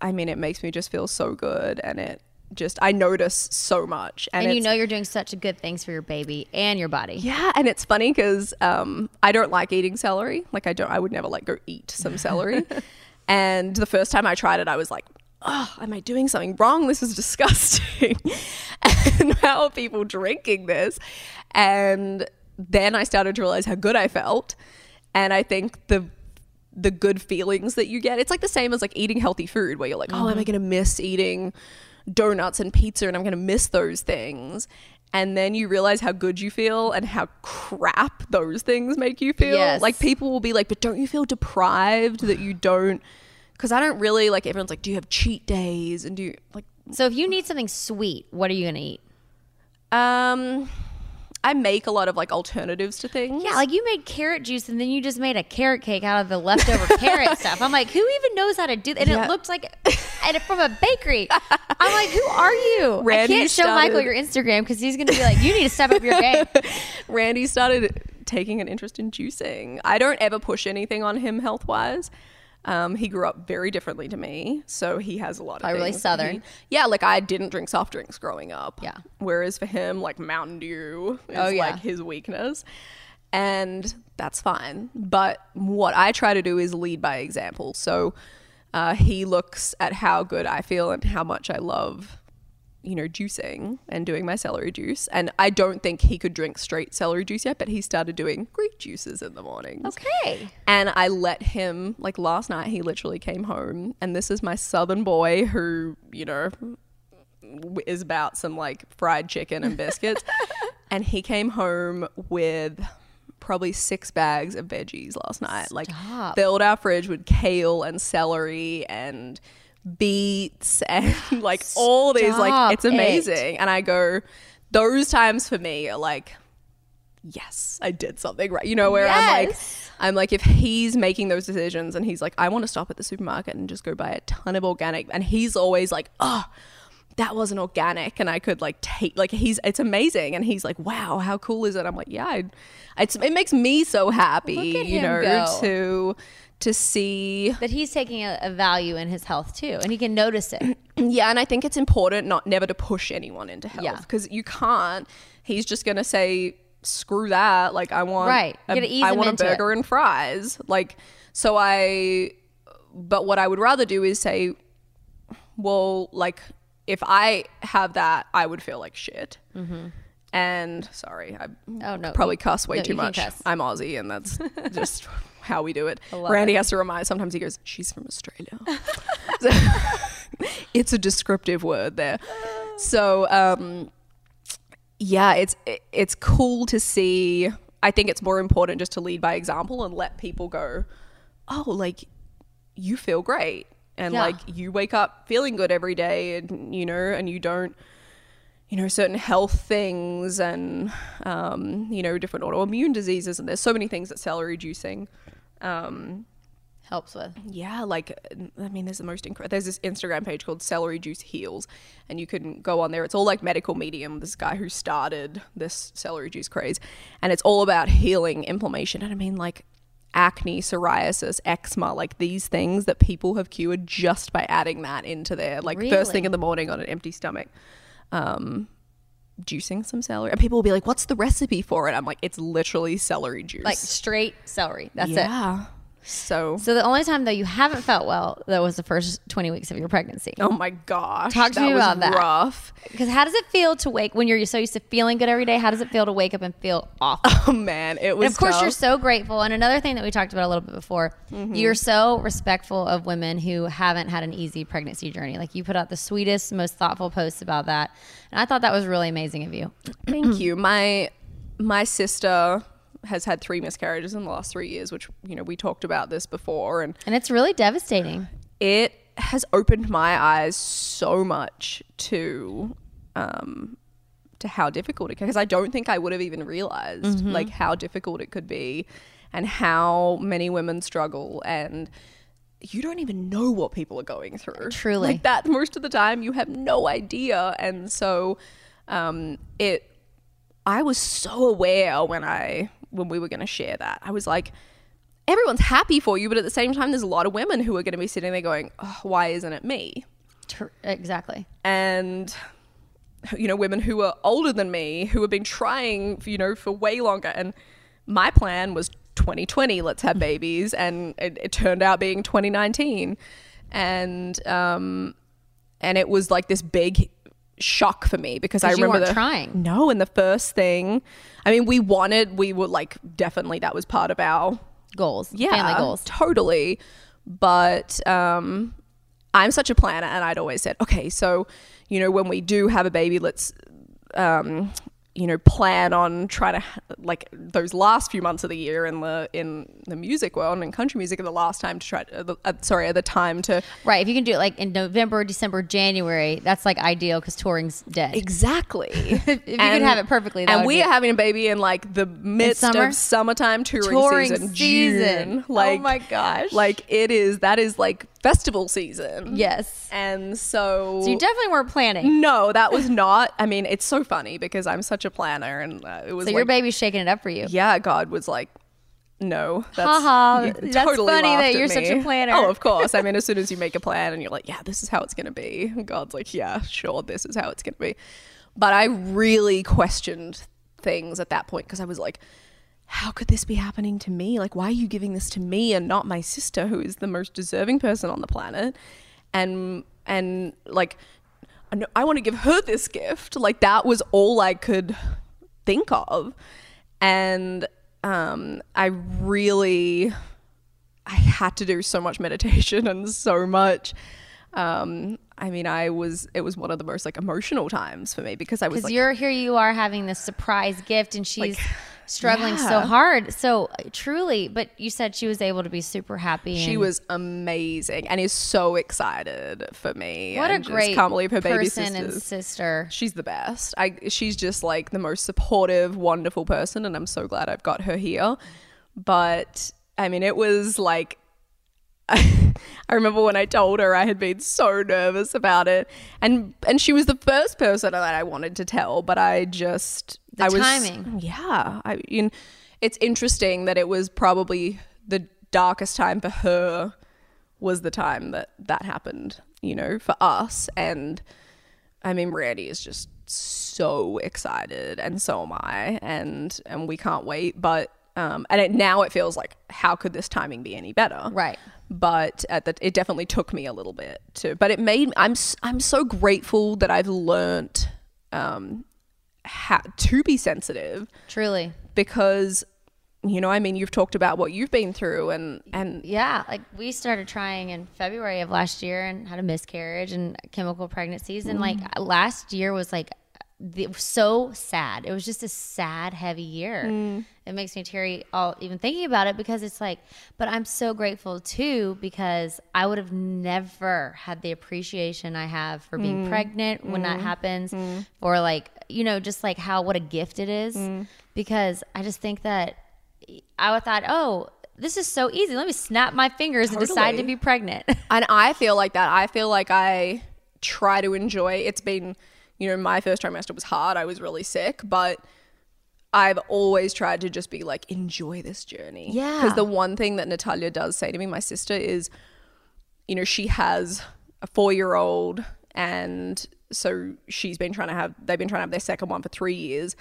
I mean, it makes me just feel so good, and it just I notice so much, and, and you know you're doing such good things for your baby and your body. yeah, and it's funny because um, I don't like eating celery. Like I don't, I would never like go eat some celery. and the first time I tried it, I was like, "Oh, am I doing something wrong? This is disgusting." and how are people drinking this? And then I started to realize how good I felt, and I think the the good feelings that you get. It's like the same as like eating healthy food, where you're like, "Oh, am I going to miss eating?" Donuts and pizza and I'm going to miss those things. And then you realize how good you feel and how crap those things make you feel. Yes. Like people will be like, but don't you feel deprived that you don't? Because I don't really like, everyone's like, do you have cheat days? And do you like, So if you need something sweet, what are you gonna eat? um, I make a lot of like alternatives to things. Yeah, like you made carrot juice and then you just made a carrot cake out of the leftover carrot stuff. I'm like, who even knows how to do that? And Yeah. it looked like and from a bakery. I'm like, who are you? Randy I can't show Michael your Instagram because he's gonna be like, you need to step up your game. Randy started taking an interest in juicing. I don't ever push anything on him health wise. Um, he grew up very differently to me, so he has a lot of Probably really. Southern. He- yeah, like I didn't drink soft drinks growing up. Yeah. Whereas for him, like Mountain Dew is Oh, yeah. like his weakness. And that's fine. But what I try to do is lead by example. So uh, he looks at how good I feel and how much I love you know, juicing and doing my celery juice. And I don't think he could drink straight celery juice yet, but he started doing Greek juices in the mornings. Okay. And I let him, like last night, he literally came home, and this is my southern boy who, you know, is about some like fried chicken and biscuits. and he came home with probably six bags of veggies last night. Like, filled our fridge with kale and celery and beets and like all these like it's it. amazing and i go those times for me are like yes, I did something right. You know, where I'm like, I'm like, if he's making those decisions and he's like, I want to stop at the supermarket and just go buy a ton of organic, and he's always like, oh, that wasn't organic, and I could like take, like, he's, it's amazing, and he's like, wow, how cool is it? I'm like, yeah, I, it's, it makes me so happy, you know, go. to to see That he's taking a, a value in his health too, and he can notice it. yeah, and I think it's important not never to push anyone into health Yeah. because you can't. He's just gonna say screw that. Like I want Right. A- I want a into it. burger and fries. Like so I. But what I would rather do is say, well, like if I have that, I would feel like shit. Mm-hmm. And sorry, I. Oh, no. probably cuss way No, too much. I'm Aussie, and that's just how we do it. Randy has to remind. Sometimes he goes, "She's from Australia." it's a descriptive word there. So, um, yeah, it's it's cool to see. I think it's more important just to lead by example and let people go, oh, like you feel great, and Yeah. like you wake up feeling good every day, and you know, and you don't. You know, certain health things and, um, you know, different autoimmune diseases. And there's so many things that celery juicing um, Helps with. yeah, like I mean, there's the most incredible. There's this Instagram page called Celery Juice Heals, and you can go on there. It's all like medical medium. This guy who started this celery juice craze, and it's all about healing inflammation. And I mean, like acne, psoriasis, eczema, like these things that people have cured just by adding that into their like first thing in the morning on an empty stomach. Um, juicing some celery, and people will be like, "What's the recipe for it?" I'm like, "It's literally celery juice." Like straight celery. That's it. So So the only time though you haven't felt well that was the first 20 weeks of your pregnancy. Oh my gosh. Talk to me about that. rough. Because how does it feel to wake when you're so used to feeling good every day? How does it feel to wake up and feel awful? Oh man, it was And of course, tough. you're so grateful. And another thing that we talked about a little bit before, Mm-hmm. you're so respectful of women who haven't had an easy pregnancy journey. Like you put out the sweetest, most thoughtful posts about that, and I thought that was really amazing of you. Thank you. My my sister has had three miscarriages in the last three years, which you know we talked about this before, and And it's really devastating. it has opened my eyes so much to um to how difficult it because I don't think I would have even realized Mm-hmm. like how difficult it could be and how many women struggle and you don't even know what people are going through. Truly. Like that most of the time you have no idea and so um it I was so aware when I when we were going to share that. I was like everyone's happy for you but at the same time there's a lot of women who are going to be sitting there going, oh, why isn't it me? Exactly. and you know women who are older than me who have been trying you know for way longer and my plan was 2020 let's have babies and it, it turned out being 2019 and um and it was like this big shock for me because I remember the, trying. No, and the first thing, I mean, we wanted, we were like definitely that was part of our Goals. yeah, Family goals. Totally. But um, I'm such a planner, and I'd always said, okay, so you know, when we do have a baby, let's um, you know plan on trying to like those last few months of the year in the in the music world and country music are the last time to try uh, the, uh, sorry are the time to Right. If you can do it like in November, December, January, that's like ideal because touring's dead. Exactly. if you could have it perfectly, that and we be- are having a baby in like the midst summer? of summertime touring, Touring season, season. June. Oh my gosh. Like it is. That is like festival season. Yes. And so, So you definitely weren't planning. no, that was not. I mean, it's so funny because I'm such a planner, and uh, it was So like, your baby's shaking it up for you. yeah, God was like, no, that's, Ha-ha, you that's funny that you're such a planner. Oh, of course. I mean, as soon as you make a plan and you're like, yeah, this is how it's going to be, God's like, yeah, sure, this is how it's going to be. But I really questioned things at that point because I was like, how could this be happening to me? Like, why are you giving this to me and not my sister, who is the most deserving person on the planet? And and like, I want to give her this gift. Like that was all I could think of, and um, I really, I had to do so much meditation and so much. Um, I mean, I was. It was one of the most like emotional times for me because I was Because like, you're here, you are having this surprise gift, and she's struggling so hard. So uh, truly, but you said she was able to be super happy. She was amazing and is so excited for me. what a great can't believe her baby person and sisters. sister. She's the best. I she's just like the most supportive, wonderful person, and I'm so glad I've got her here. But I mean, it was like I remember when I told her I had been so nervous about it, and and she was the first person that I wanted to tell, but I just The I was timing. yeah. I mean, it's interesting that it was probably the darkest time for her was the time that that happened. You know, for us and. I mean, Randy is just so excited, and so am I, and and we can't wait. But um, and it, now it feels like, how could this timing be any better? Right. But at the, it definitely took me a little bit to. But it made I'm I'm so grateful that I've learned um, how to be sensitive Truly. because you know I mean you've talked about what you've been through and and Yeah, like we started trying in February of last year and had a miscarriage and chemical pregnancies, and like Mm. last year was like the, so sad. It was just a sad, heavy year. Mm. It makes me teary all even thinking about it because it's like, but I'm so grateful too because I would have never had the appreciation I have for being Mm. pregnant when that happens, or like you know, just like how what a gift it is. Mm. Because I just think that I would thought, oh, this is so easy. Let me snap my fingers and decide to be pregnant. And I feel like that. I feel like I try to enjoy. It's been, you know, my first trimester was hard. I was really sick, but I've always tried to just be like, enjoy this journey. Yeah. Because the one thing that Natalia does say to me, my sister, is, you know, she has a four year old, and so she's been trying to have, they've been trying to have their second one for three years.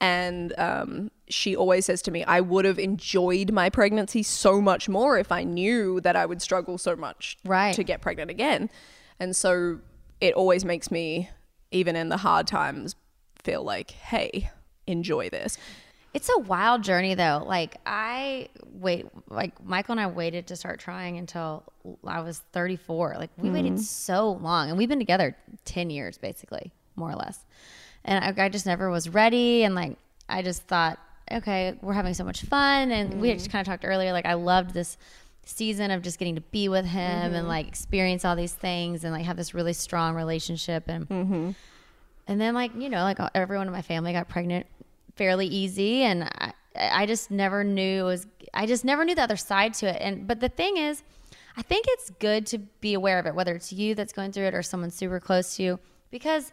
And um, she always says to me, I would have enjoyed my pregnancy so much more if I knew that I would struggle so much Right. to get pregnant again. And so it always makes me, even in the hard times, feel like, hey, enjoy this. it's a wild journey though. Like I wait, like Michael and I waited to start trying until I was 34. Like we waited mm-hmm. so long, and we've been together 10 years, basically, more or less. And I, I just never was ready, and like I just thought, okay, we're having so much fun, and we had just mm-hmm. kind of talked earlier. Like I loved this season of just getting to be with him and mm-hmm. like experience all these things and like have this really strong relationship and and then like you know like uh, everyone in my family got pregnant fairly easy and I, I just never knew it was I just never knew the other side to it. And but the thing is I think it's good to be aware of it whether it's you that's going through it or someone super close to you because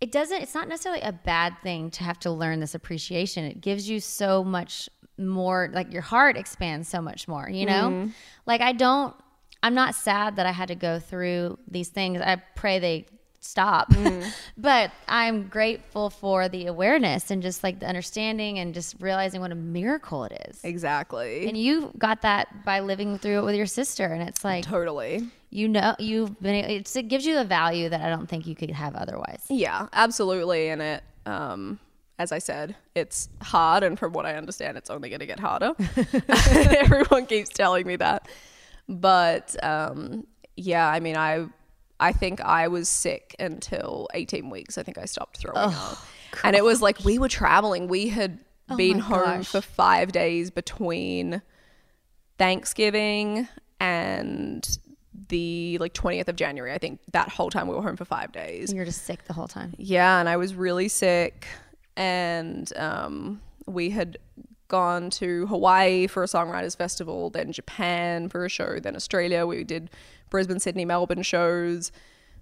it doesn't it's not necessarily a bad thing to have to learn this appreciation. It gives you so much more like your heart expands so much more you know? Mm-hmm. Like i don't i'm not sad that i had to go through these things. I pray they stop but i'm grateful for the awareness and just like the understanding and just realizing what a miracle it is Exactly. and you got that by living through it with your sister and it's like totally. you know you've been it's, it gives you a value that i don't think you could have otherwise Yeah, absolutely. And it, um, as I said, it's hard, and from what I understand, it's only going to get harder. Everyone keeps telling me that, but um, yeah, I mean, I, I think I was sick until 18 weeks. I think I stopped throwing up, and it was like we were traveling. We had been Oh my home gosh. for five days between Thanksgiving and the like 20th of January. I think that whole time we were home for five days. And you're just sick the whole time Yeah, and I was really sick, and um, we had gone to Hawaii for a songwriters festival, then Japan for a show, then Australia. We did Brisbane, Sydney, Melbourne shows.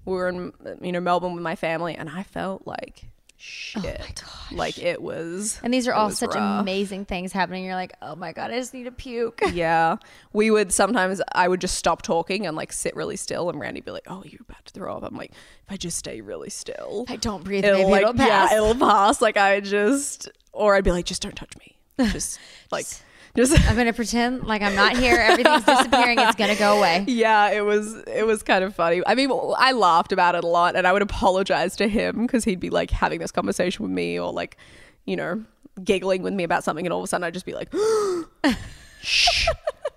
We were in you know Melbourne with my family, and I felt like oh shit. Like it was. And these are all such rough. amazing things happening. You're like, oh my God, I just need to puke. Yeah, we would sometimes. I would just stop talking and like sit really still, and Randy'd be like, "Oh, you're about to throw up." I'm like, "If I just stay really still, I don't breathe, it'll maybe like it'll pass. yeah, it'll pass." Like I just, or I'd be like, "Just don't touch me." Just like, just. I'm going to pretend like I'm not here. Everything's disappearing. It's going to go away. Yeah, it was it was kind of funny. I mean, I laughed about it a lot, and I would apologize to him because he'd be like having this conversation with me, or like, you know, giggling with me about something, and all of a sudden I'd just be like, "Shh,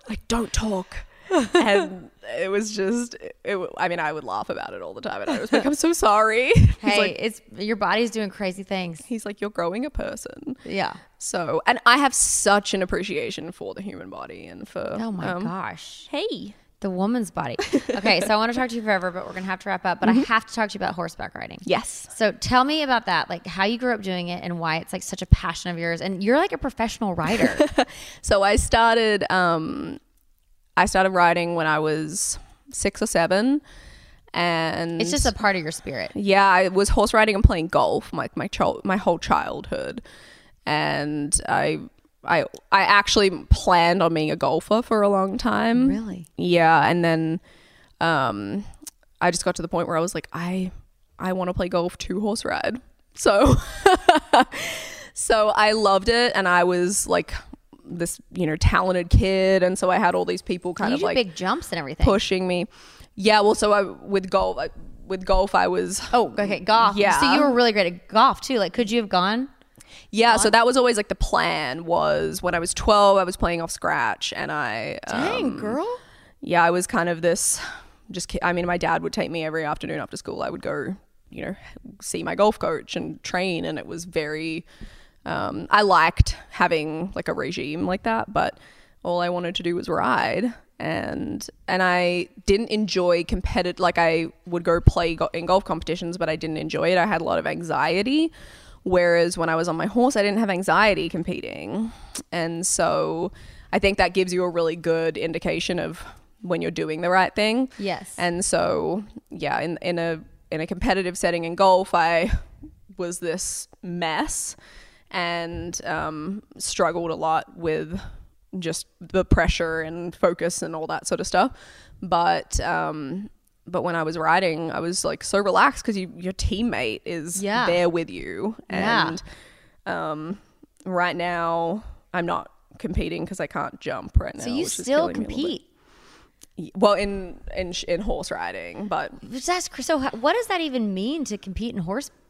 like don't talk." and it was just it, I mean I would laugh about it all the time and I was like I'm so sorry. Hey, like it's your body's doing crazy things. he's like you're growing a person. Yeah. So and I have such an appreciation for the human body and for Oh my um, gosh. Hey. The woman's body. Okay, so I want to talk to you forever, but we're gonna have to wrap up. But I have to talk to you about horseback riding. Yes. So tell me about that, like how you grew up doing it and why it's like such a passion of yours. And you're like a professional rider. So I started um I started riding when I was 6 or 7 and it's just a part of your spirit. Yeah, I was horse riding and playing golf like my child, my whole childhood, and I, I, I actually planned on being a golfer for a long time. Really? Yeah, and then, um, I just got to the point where I was like, I, I want to play golf to horse ride. So, so I loved it, and I was like this, you know, talented kid, and so I had all these people kind of like big jumps and everything. pushing me. Yeah, well, so I with golf, I, with golf, I was Oh, okay, golf. Yeah. So you were really great at golf too. Like, could you have gone? yeah. So that was always like the plan was when I was twelve, I was playing off scratch, and I Dang, um, girl. yeah, I was kind of this. Just, I mean, my dad would take me every afternoon after school. I would go, you know, see my golf coach and train, and it was very. Um, I liked having like a regime like that, but all I wanted to do was ride, and and I didn't enjoy competitive. Like I would go play go- in golf competitions, but I didn't enjoy it. I had a lot of anxiety. Whereas when I was on my horse, I didn't have anxiety competing, and so I think that gives you a really good indication of when you're doing the right thing. Yes. And so, yeah, in in a in a competitive setting in golf, I was this mess and um, struggled a lot with just the pressure and focus and all that sort of stuff. But um, but when I was riding, I was like so relaxed because you, your teammate is Yeah. there with you. Yeah. And um, right now, I'm not competing because I can't jump right now. So you still killing me a little bit. compete. Well, in in in horse riding, but That's so. how- What does that even mean to compete in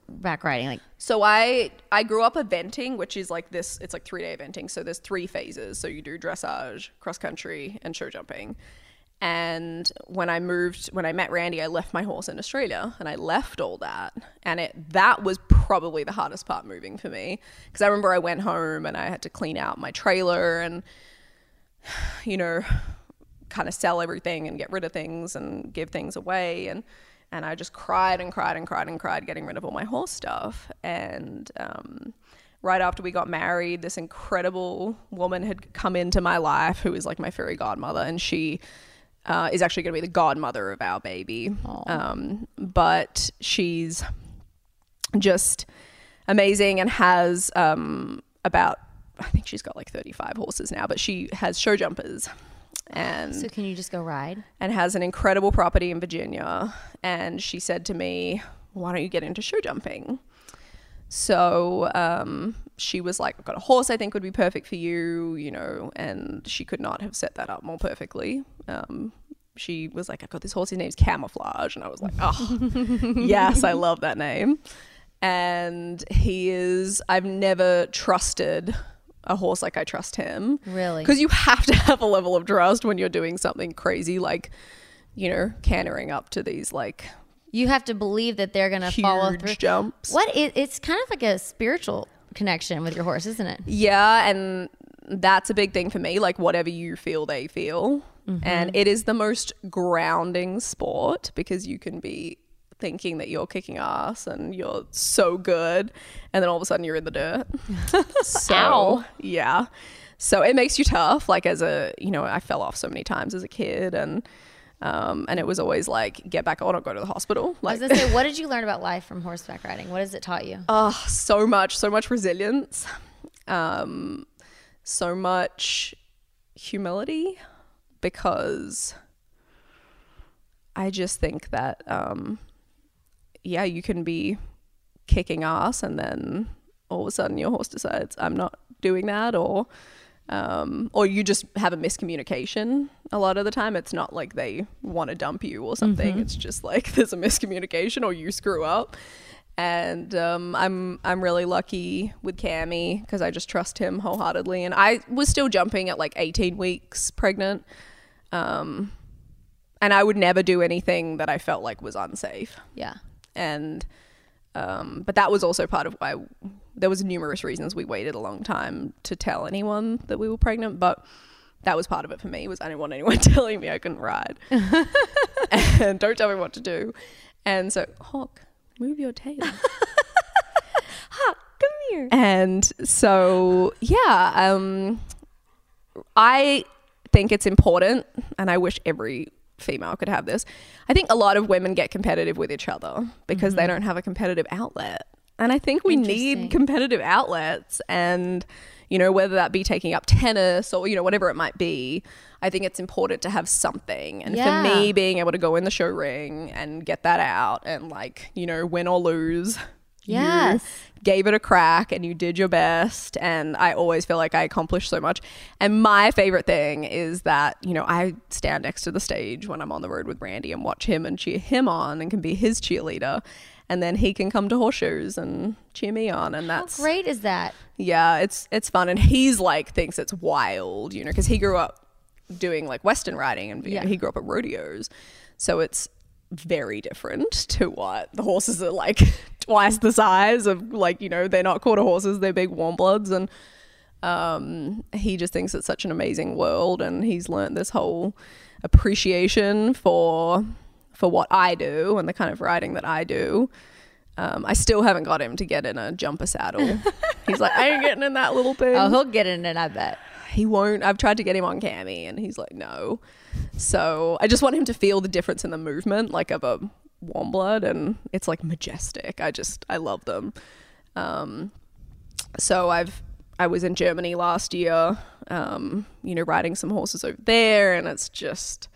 horseback riding? Like, so I I grew up eventing, which is like this. It's like three day eventing. So there's three phases. So you do dressage, cross country, and show jumping. And when I moved, when I met Randy, I left my horse in Australia, and I left all that. And it that was probably the hardest part moving for me because I remember I went home and I had to clean out my trailer and you know kind of sell everything and get rid of things and give things away and and I just cried and cried and cried and cried getting rid of all my horse stuff. And um, right after we got married this incredible woman had come into my life who is like my fairy godmother. And she uh, is actually going to be the godmother of our baby. Um, but she's just amazing and has um, about I think she's got like 35 horses now, but she has show jumpers and so can you just go ride? and has an incredible property in Virginia. And she said to me, "Why don't you get into show jumping?" So um, she was like, "I've got a horse. I think would be perfect for you," you know. And she could not have set that up more perfectly. Um, she was like, "I've got this horse. His name's Camouflage," and I was like, "Oh, yes, I love that name." And he is. I've never trusted a horse like I trust him. Really? Because you have to have a level of trust when you're doing something crazy like, you know, cantering up to these like You have to believe that they're gonna follow huge through. jumps. What? It, it's kind of like a spiritual connection with your horse, isn't it? Yeah, and that's a big thing for me. Like whatever you feel, they feel, and mm-hmm. it is the most grounding sport because you can be thinking that you're kicking ass and you're so good, and then all of a sudden you're in the dirt. so Ow. yeah, so it makes you tough. Like as a you know, I fell off so many times as a kid, and um, and it was always like get back on or go to the hospital. I was gonna say, what did you learn about life from horseback riding? What has it taught you? oh, so much, so much resilience, um, so much humility, because I just think that, um, yeah, you can be kicking ass and then all of a sudden your horse decides I'm not doing that, or um, or you just have a miscommunication. A lot of the time, it's not like they want to dump you or something. It's just like there's a miscommunication or you screw up. And um, I'm I'm really lucky with Cammy because I just trust him wholeheartedly. And I was still jumping at like 18 weeks pregnant, um, and I would never do anything that I felt like was unsafe. Yeah. And um, but that was also part of why there was numerous reasons we waited a long time to tell anyone that we were pregnant, but that was part of it for me was I didn't want anyone telling me I couldn't ride. and don't tell me what to do. And so, Hawk, move your tail. Hawk, come here. And so, yeah, um, I think it's important, and I wish every female could have this. I think a lot of women get competitive with each other because they mm-hmm. don't have a competitive outlet. And I think we need competitive outlets and you know whether that be taking up tennis or you know whatever it might be. I think it's important to have something. And Yeah. for me being able to go in the show ring and get that out and like, you know, win or lose. You Yes. gave it a crack and you did your best and i always feel like i accomplished so much and my favorite thing is that you know i stand next to the stage when i'm on the road with randy and watch him and cheer him on and can be his cheerleader and then he can come to horseshoes and cheer me on and How that's great is that? yeah it's it's fun and he's like thinks it's wild you know because he grew up doing like western riding and Yeah. he grew up at rodeos so it's very different to what the horses are like twice the size of like you know they're not quarter horses they're big warm bloods and um he just thinks it's such an amazing world and he's learned this whole appreciation for for what I do and the kind of riding that I do um, I still haven't got him to get in a jumper saddle. He's like, I ain't getting in that little thing. Oh, he'll get in it, I bet. he won't. I've tried to get him on cami, and he's like, no. So I just want him to feel the difference in the movement, like of a warm blood, and it's like majestic. I just, I love them. Um, so I've, I was in Germany last year, um, you know, riding some horses over there, and it's just,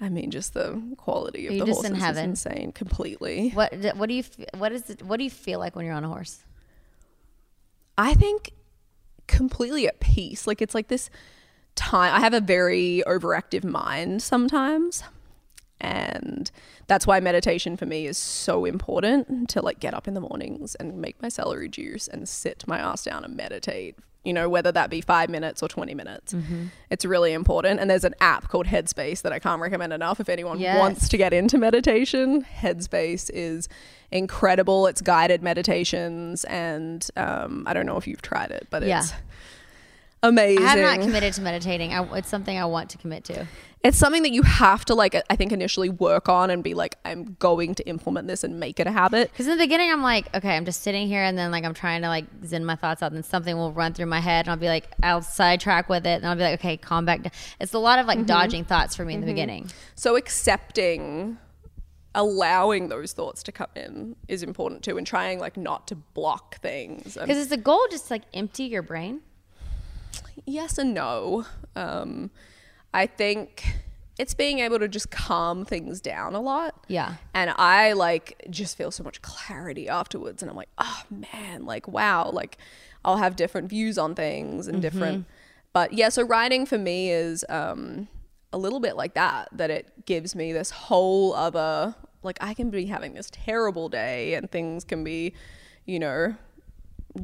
I mean, just the quality of Are the horses in is insane, completely. What what do you what is it, what do you feel like when you're on a horse? I think completely at peace. Like it's like this time. I have a very overactive mind sometimes. And that's why meditation for me is so important to like get up in the mornings and make my celery juice and sit my ass down and meditate. You know, whether that be five minutes or 20 minutes. It's really important. And there's an app called Headspace that I can't recommend enough if anyone Yes. wants to get into meditation. Headspace is incredible. It's guided meditations. And um, I don't know if you've tried it, but Yeah. it's amazing. I have not committed to meditating. I, it's something I want to commit to. it's something that you have to like i think initially work on and be like i'm going to implement this and make it a habit Because in the beginning, I'm like, okay, I'm just sitting here, and then like I'm trying to like zen my thoughts out, and something will run through my head, and I'll be like, I'll sidetrack with it, and I'll be like, okay, calm back down. It's a lot of like mm-hmm. dodging thoughts for me in the mm-hmm. beginning. so accepting allowing those thoughts to come in is important too and trying like not to block things Because it's the goal just like empty your brain. Yes and no. Um i think it's being able to just calm things down a lot. Yeah. and i like just feel so much clarity afterwards. And i'm like oh man like wow like i'll have different views on things and different but yeah so writing for me is um a little bit like that that it gives me this whole other like i can be having this terrible day and things can be you know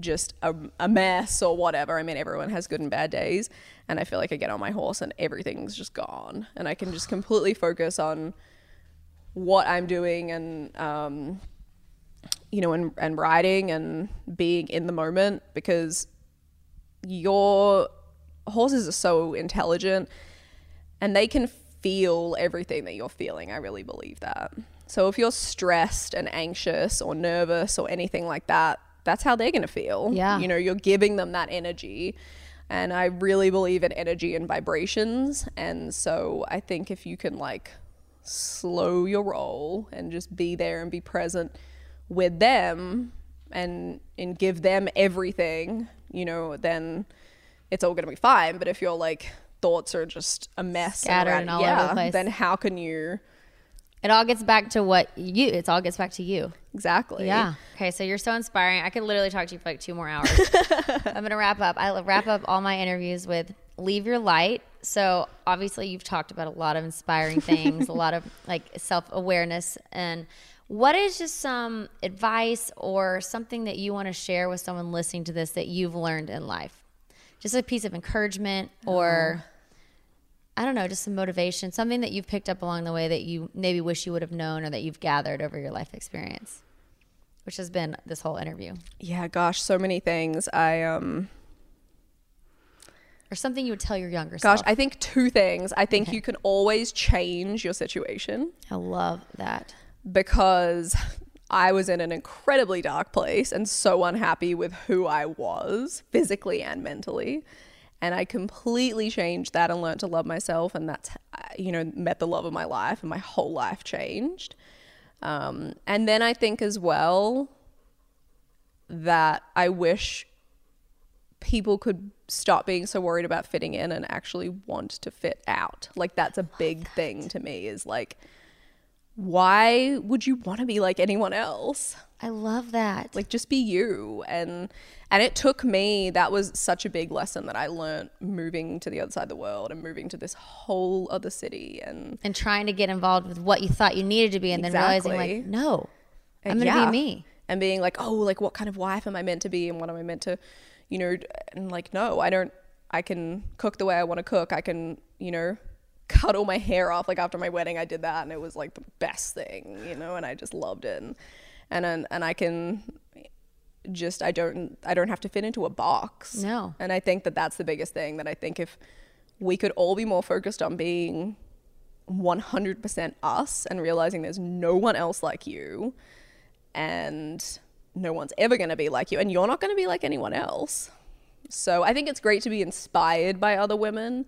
just a, a mess or whatever. I mean, everyone has good and bad days. And I feel like I get on my horse and everything's just gone. And I can just completely focus on what I'm doing and, um, you know, and, and riding and being in the moment because your horses are so intelligent and they can feel everything that you're feeling. I really believe that. So if you're stressed and anxious or nervous or anything like that, that's how they're going to feel. Yeah. You know, you're giving them that energy. And I really believe in energy and vibrations. And so I think if you can like slow your roll and just be there and be present with them and and give them everything, you know, then it's all going to be fine. But if your like thoughts are just a mess, Scattered all over the place. then how can you It all gets back to what you. It all gets back to you. Exactly? Yeah. Okay. So you're so inspiring. I could literally talk to you for like two more hours. I'm gonna wrap up. I wrap up all my interviews with leave your light. So obviously you've talked about a lot of inspiring things, a lot of like self awareness, and what is just some advice or something that you want to share with someone listening to this that you've learned in life? Just a piece of encouragement or oh. I don't know, just some motivation, something that you've picked up along the way that you maybe wish you would have known or that you've gathered over your life experience, which has been this whole interview, Yeah, gosh, so many things. I um or something you would tell your younger gosh, self. Gosh, I think two things. I think Okay. you can always change your situation I love that. because I was in an incredibly dark place and so unhappy with who I was physically and mentally. And I completely changed that and learned to love myself. And that's, uh, you know, met the love of my life and my whole life changed. Um, and then I think as well that I wish people could stop being so worried about fitting in and actually want to fit out. Like that's a big thing to me is like why would you want to be like anyone else? I love that. Like just be you and and it took me that was such a big lesson that I learned moving to the other side of the world and moving to this whole other city and and trying to get involved with what you thought you needed to be, and then realizing like, no, I'm And gonna yeah. be me. and being like, oh, like what kind of wife am I meant to be, and what am I meant to, you know, and like, no, I don't. I can cook the way I want to cook. I can, you know, cut all my hair off. Like after my wedding, I did that, and it was like the best thing, you know, and I just loved it. And and and, and I can just I don't I don't have to fit into a box. No. And I think that that's the biggest thing. That I think if we could all be more focused on being 100% us and realizing there's no one else like you and no one's ever going to be like you and you're not going to be like anyone else. So I think it's great to be inspired by other women,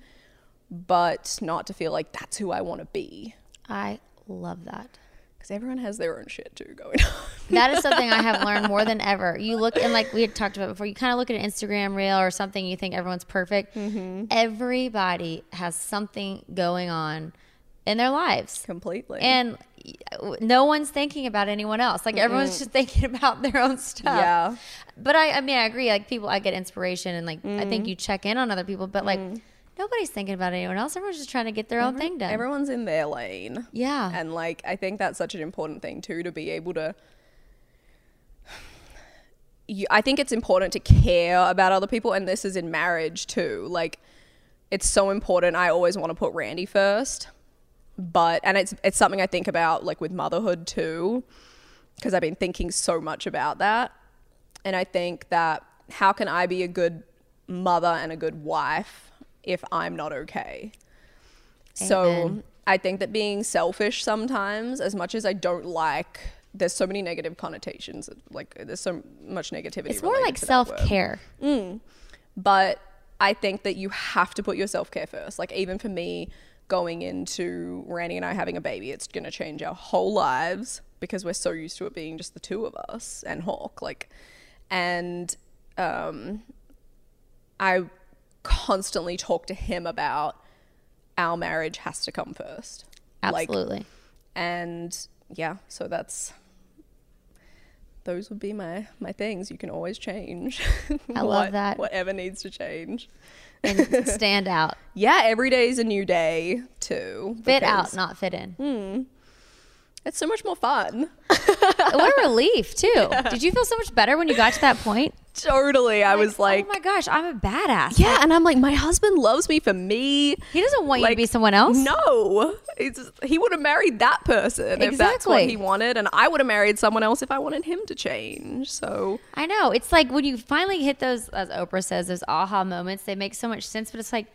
but not to feel like that's who I want to be I love that. because everyone has their own shit too going on. That is something I have learned more than ever. You look and like we had talked about before. You kind of look at an Instagram reel or something. You think everyone's perfect. Mm-hmm. Everybody has something going on in their lives, Completely. and no one's thinking about anyone else. Like everyone's just thinking about their own stuff. Yeah. But I, I mean, I agree. Like people, I get inspiration, and like I think you check in on other people, but like nobody's thinking about anyone else. Everyone's just trying to get their own thing done. Everyone's in their lane. yeah. And like I think that's such an important thing too to be able to you, I think it's important to care about other people and this is in marriage too. Like it's so important. I always want to put Randy first. But and it's it's something I think about like with motherhood too because I've been thinking so much about that. And I think that how can I be a good mother and a good wife if I'm not okay? So I think that being selfish sometimes, as much as I don't like, there's so many negative connotations. Like there's so much negativity. it's more like self care. But I think that you have to put your self care first. Like even for me, going into Randy and I having a baby, it's gonna change our whole lives because we're so used to it being just the two of us and Hawk. Like, and um, I constantly talk to him about our marriage has to come first. Like, Absolutely. and yeah, so that's those would be my my things. You can always change. I love what- that. Whatever needs to change. and stand out. Yeah, every day is a new day too. Fit out, not fit in. Hmm. It's so much more fun. what a relief, too. Did you feel so much better when you got to that point? Totally. I was like, oh my gosh, I'm a badass. yeah, and I'm like, my husband loves me for me. He doesn't want you to be someone else. No, it's, he would have married that person if that's what Exactly. he wanted, and I would have married someone else if I wanted him to change. So I know. It's like when you finally hit those, as Oprah says, those aha moments, they make so much sense, but it's like,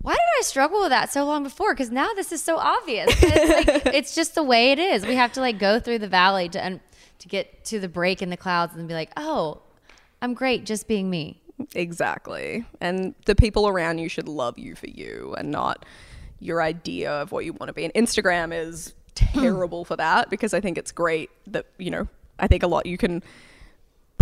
why did I struggle with that so long before? Because now this is so obvious. It's, like, it's just the way it is. We have to like go through the valley to, and, to get to the break in the clouds and be like, oh, I'm great just being me. Exactly. And the people around you should love you for you and not your idea of what you want to be. And Instagram is hmm. terrible for that because I think it's great that, you know, I think a lot you can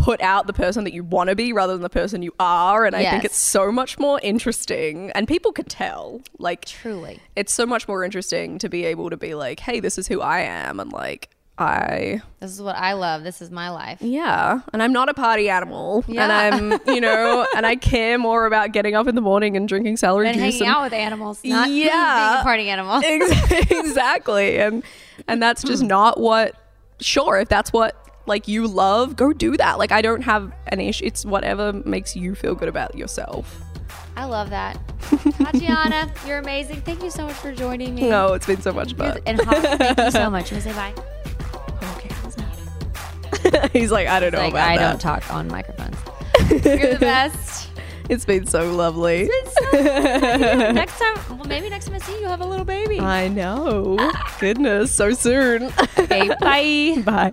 put out the person that you want to be rather than the person you are. And I think it's so much more interesting and people could tell. Like, Truly. it's so much more interesting to be able to be like, hey, this is who I am. And like, I This is what I love. This is my life. yeah, and I'm not a party animal, Yeah. and I'm, you know, and I care more about getting up in the morning and drinking celery And juice hanging out with animals, not Yeah. being a party animal. Ex- exactly, and and that's just Hmm. not what. Sure, if that's what like you love, go do that. Like I don't have any issue. It's whatever makes you feel good about yourself. I love that. Tatiana, you're amazing. Thank you so much for joining me. No, it's been so much fun. and thank you so much. You say bye? okay? He's like, I don't know Like, about I that. don't talk on microphones. You're the best. It's been so lovely. next time, well, maybe next time I see you, you'll have a little baby. I know. Goodness, so soon. Okay, bye. Bye.